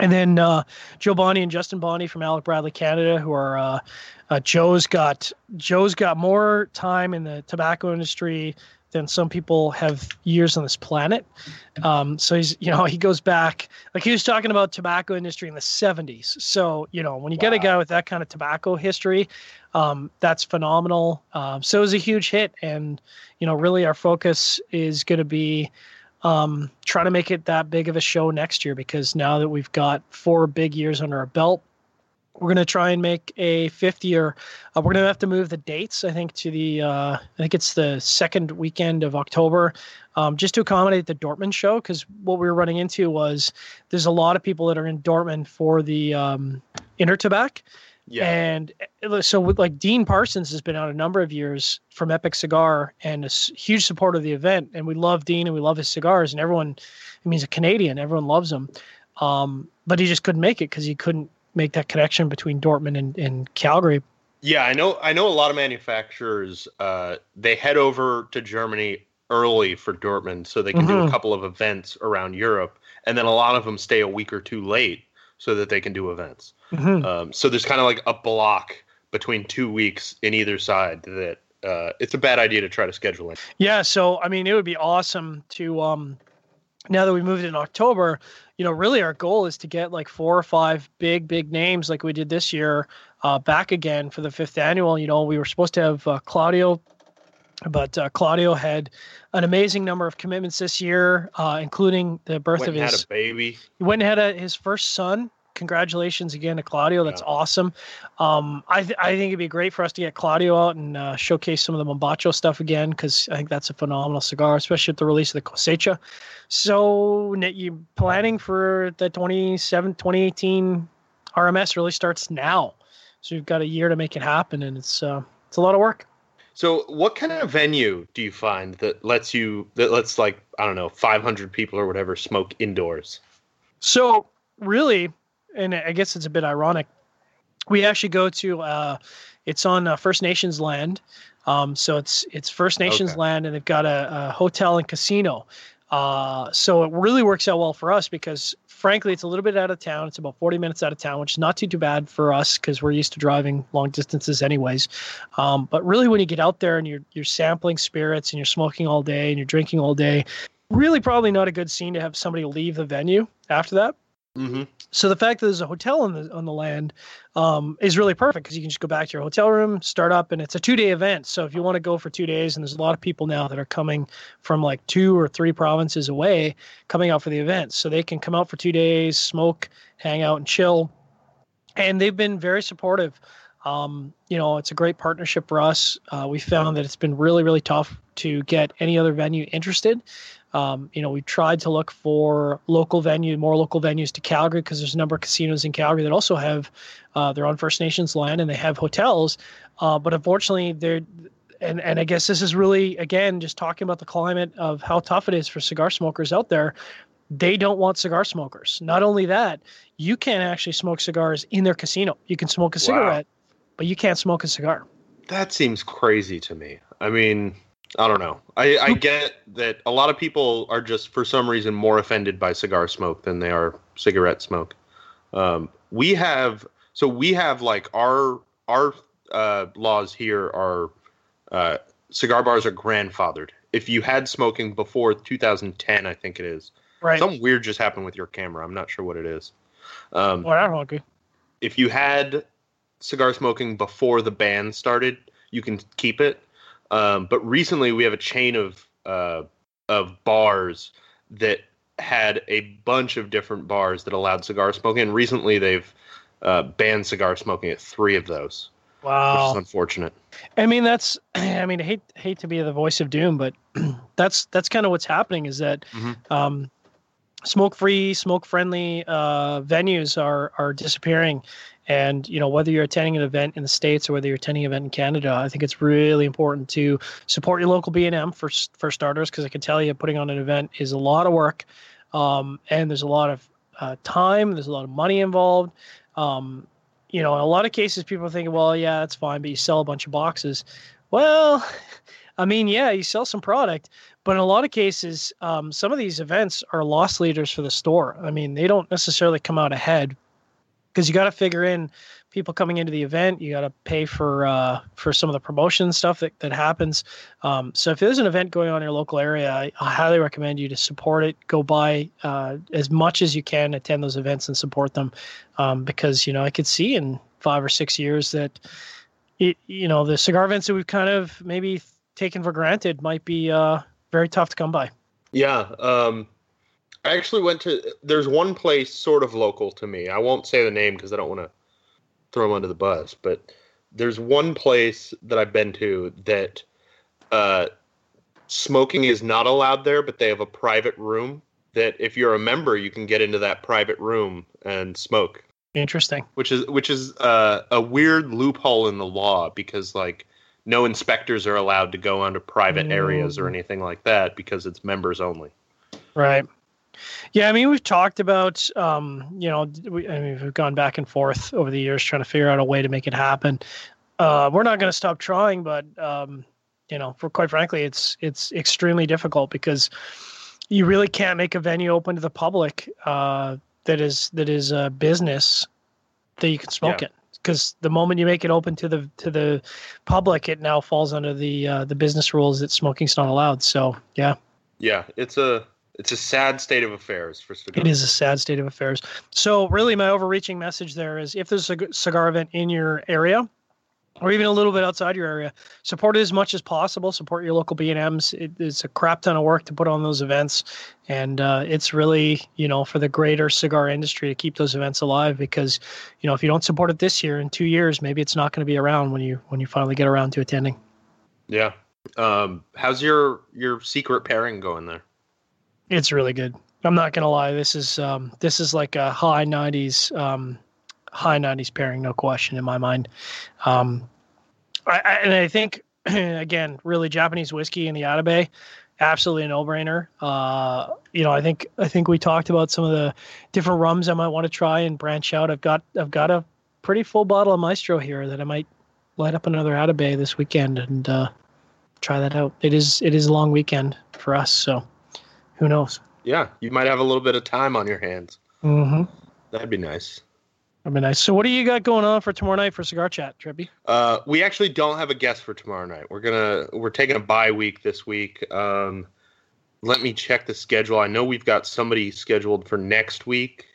And then uh, Joe Bonnie and Justin Bonnie from Alec Bradley Canada, who are uh, uh, Joe's got Joe's got more time in the tobacco industry than some people have years on this planet. Um, so he's, you know, he goes back, like he was talking about tobacco industry in the 70s. So, you know, when you wow. get a guy with that kind of tobacco history, um, that's phenomenal. Um, so it was a huge hit. And, you know, really our focus is going to be um, try to make it that big of a show next year because now that we've got four big years under our belt, we're going to try and make a fifth year. Uh, we're going to have to move the dates, I think, to the, uh, I think it's the second weekend of October, um, just to accommodate the Dortmund show. Because what we were running into was there's a lot of people that are in Dortmund for the um, Intertabac. Yeah. And uh, so, with, like Dean Parsons has been out a number of years from Epic Cigar and a huge supporter of the event. And we love Dean and we love his cigars. And everyone, I mean, he's a Canadian, everyone loves him. Um, but he just couldn't make it because he couldn't make that connection between Dortmund and, and Calgary. Yeah, I know. I know a lot of manufacturers. Uh, they head over to Germany early for Dortmund, so they can mm-hmm. do a mm-hmm. couple of events around Europe, and then a lot of them stay a week or two late so that they can do events. Mm-hmm. Um, so there's kind of like a block between two weeks in either side that uh, it's a bad idea to try to schedule in. Yeah, so I mean, it would be awesome to um, now that we moved in October, you know, really our goal is to get like four or five big, big names like we did this year uh, back again for the fifth annual. You know, we were supposed to have uh, Claudio, but uh, Claudio had an amazing number of commitments this year, uh, including the birth went of his had a baby. He went and had a, his first son congratulations again to Claudio. That's yeah. awesome. Um, I, th- I think it'd be great for us to get Claudio out and uh, showcase some of the Mombacho stuff again because I think that's a phenomenal cigar, especially at the release of the Cosecha. So you planning for the 27, 2018 RMS really starts now. So you've got a year to make it happen, and it's uh, it's a lot of work. So, what kind of venue do you find that lets you that lets like I don't know 500 people or whatever smoke indoors? So, really, and I guess it's a bit ironic. We actually go to uh, it's on uh, First Nations land, um, so it's it's First Nations okay. land, and they've got a, a hotel and casino. Uh, so it really works out well for us because, frankly, it's a little bit out of town. It's about 40 minutes out of town, which is not too too bad for us because we're used to driving long distances, anyways. Um, but really, when you get out there and you're you're sampling spirits and you're smoking all day and you're drinking all day, really probably not a good scene to have somebody leave the venue after that. Mm-hmm. So the fact that there's a hotel on the on the land um, is really perfect because you can just go back to your hotel room, start up, and it's a two day event. So if you want to go for two days, and there's a lot of people now that are coming from like two or three provinces away, coming out for the event, so they can come out for two days, smoke, hang out, and chill. And they've been very supportive. Um, you know, it's a great partnership for us. Uh, we found that it's been really, really tough to get any other venue interested. Um, you know, we tried to look for local venue, more local venues to Calgary because there's a number of casinos in Calgary that also have uh, they're on First Nations land and they have hotels. Uh, but unfortunately, they're and and I guess this is really again just talking about the climate of how tough it is for cigar smokers out there. They don't want cigar smokers. Not only that, you can't actually smoke cigars in their casino. You can smoke a cigarette, wow. but you can't smoke a cigar. That seems crazy to me. I mean, I don't know. I, I get that a lot of people are just for some reason more offended by cigar smoke than they are cigarette smoke. Um, we have so we have like our our uh, laws here are uh, cigar bars are grandfathered. If you had smoking before 2010, I think it is. Right. Something weird just happened with your camera. I'm not sure what it is. Um, well, okay. If you had cigar smoking before the ban started, you can keep it um, but recently, we have a chain of uh, of bars that had a bunch of different bars that allowed cigar smoking. And recently, they've uh, banned cigar smoking at three of those. Wow, which is unfortunate. I mean, that's. I mean, I hate hate to be the voice of doom, but that's that's kind of what's happening. Is that mm-hmm. um, smoke free, smoke friendly uh, venues are are disappearing, and you know whether you're attending an event in the states or whether you're attending an event in Canada, I think it's really important to support your local B and M for for starters, because I can tell you putting on an event is a lot of work, um, and there's a lot of uh, time, there's a lot of money involved. Um, you know, in a lot of cases, people thinking, well, yeah, that's fine, but you sell a bunch of boxes. Well, I mean, yeah, you sell some product, but in a lot of cases, um, some of these events are loss leaders for the store. I mean, they don't necessarily come out ahead because you got to figure in people coming into the event. You got to pay for uh, for some of the promotion stuff that, that happens. Um, so if there's an event going on in your local area, I, I highly recommend you to support it. Go buy uh, as much as you can, attend those events and support them, um, because you know I could see in five or six years that it, you know the cigar events that we've kind of maybe taken for granted might be uh, very tough to come by. Yeah. Um, I actually went to. There's one place sort of local to me. I won't say the name because I don't want to throw them under the bus. But there's one place that I've been to that uh, smoking is not allowed there, but they have a private room that if you're a member, you can get into that private room and smoke. Interesting. Which is which is uh, a weird loophole in the law because like no inspectors are allowed to go onto private mm. areas or mm. anything like that because it's members only. Right. Yeah, I mean, we've talked about, um, you know, we, I mean, we've gone back and forth over the years trying to figure out a way to make it happen. Uh, we're not going to stop trying, but um, you know, for quite frankly, it's it's extremely difficult because you really can't make a venue open to the public uh, that is that is a business that you can smoke yeah. it because the moment you make it open to the to the public, it now falls under the uh, the business rules that smoking's not allowed. So yeah, yeah, it's a it's a sad state of affairs for cigars. It is a sad state of affairs. So really, my overreaching message there is: if there's a cigar event in your area, or even a little bit outside your area. Support it as much as possible. Support your local B and M's. It's a crap ton of work to put on those events, and uh, it's really you know for the greater cigar industry to keep those events alive. Because you know if you don't support it this year, in two years, maybe it's not going to be around when you when you finally get around to attending. Yeah. Um, how's your your secret pairing going there? It's really good. I'm not gonna lie. This is um, this is like a high 90s um, high 90s pairing, no question in my mind. Um, I, I, and I think, again, really Japanese whiskey in the Atabey, absolutely a no-brainer. Uh, you know, I think I think we talked about some of the different rums I might want to try and branch out. I've got I've got a pretty full bottle of Maestro here that I might light up another Atabey this weekend and uh, try that out. It is it is a long weekend for us, so who knows? Yeah, you might have a little bit of time on your hands. Mm-hmm. That'd be nice. That'd be nice. So, what do you got going on for tomorrow night for cigar chat, Trippy? Uh, we actually don't have a guest for tomorrow night. We're gonna we're taking a bye week this week. Um, let me check the schedule. I know we've got somebody scheduled for next week,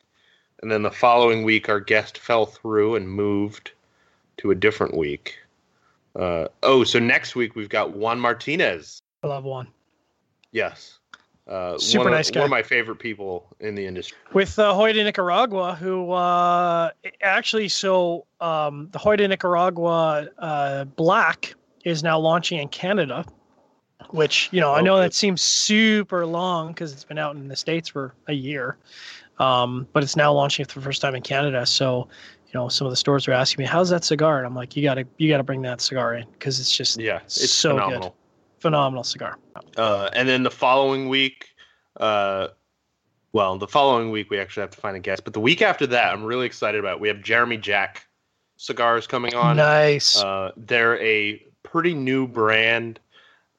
and then the following week our guest fell through and moved to a different week. Uh, oh, so next week we've got Juan Martinez. I love Juan. Yes. Uh, Super one nice of, guy. One of my favorite people in the industry. With uh, Hoyo de Nicaragua, who uh, actually, so um, the Hoyo de Nicaragua uh, Black is now launching in Canada, which, you know, I know that seems super long because it's been out in the States for a year, um, but it's now launching for the first time in Canada. So, you know, some of the stores are asking me, how's that cigar? And I'm like, you got to, you got to bring that cigar in because it's just, yeah, it's so phenomenal. good phenomenal cigar. Uh, and then the following week, uh, well, the following week we actually have to find a guest, but the week after that, I'm really excited about. We have Jeremy Jack cigars coming on. Nice. Uh, they're a pretty new brand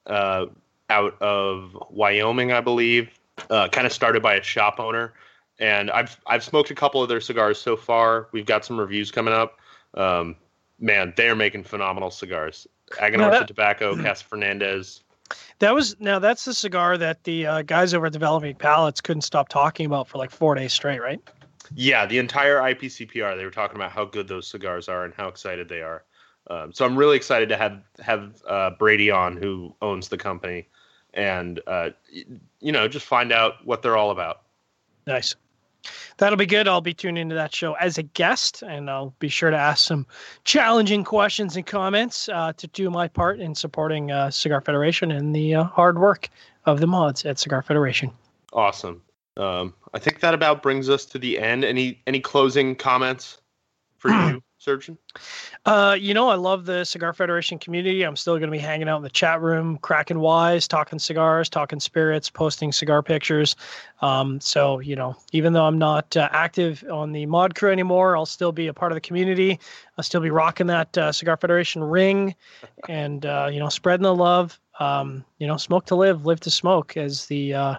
uh, out of Wyoming, I believe. Uh, kind of started by a shop owner, and I've I've smoked a couple of their cigars so far. We've got some reviews coming up. Um, man, they are making phenomenal cigars. Aganorsa Tobacco, Casa Fernandez. That was now that's the cigar that the uh, guys over at Developing Palates couldn't stop talking about for like four days straight, right? Yeah, the entire IPCPR they were talking about how good those cigars are and how excited they are. Um, so I'm really excited to have have uh, Brady on, who owns the company, and uh, you know just find out what they're all about. Nice. That'll be good. I'll be tuning into that show as a guest, and I'll be sure to ask some challenging questions and comments uh, to do my part in supporting uh, Cigar Federation and the uh, hard work of the mods at Cigar Federation. Awesome. Um, I think that about brings us to the end. Any any closing comments for you, Surgeon? Uh, you know, I love the Cigar Federation community. I'm still going to be hanging out in the chat room, cracking wise, talking cigars, talking spirits, posting cigar pictures. Um, so, you know, even though I'm not uh, active on the mod crew anymore, I'll still be a part of the community. I'll still be rocking that uh, Cigar Federation ring and, uh, you know, spreading the love. Um, you know, smoke to live, live to smoke is the, uh,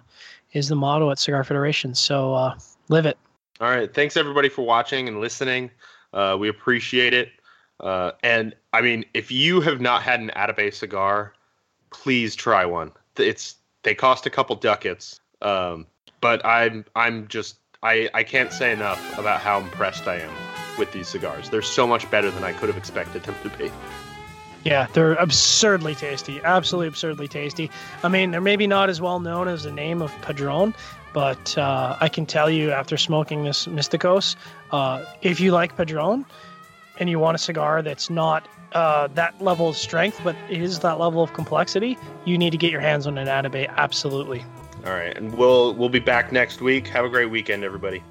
is the motto at Cigar Federation. So, uh, live it. All right. Thanks everybody for watching and listening. We appreciate it. Uh, and I mean, if you have not had an Atabey cigar, please try one. It's they cost a couple ducats, um, but I'm I'm just I I can't say enough about how impressed I am with these cigars. They're so much better than I could have expected them to be. Yeah, they're absurdly tasty. Absolutely absurdly tasty. I mean, they're maybe not as well known as the name of Padron, but uh, I can tell you after smoking this Misticos, uh, if you like Padron and you want a cigar that's not uh, that level of strength, but is that level of complexity, you need to get your hands on an Atabey. Absolutely. All right, and we'll we'll be back next week. Have a great weekend, everybody.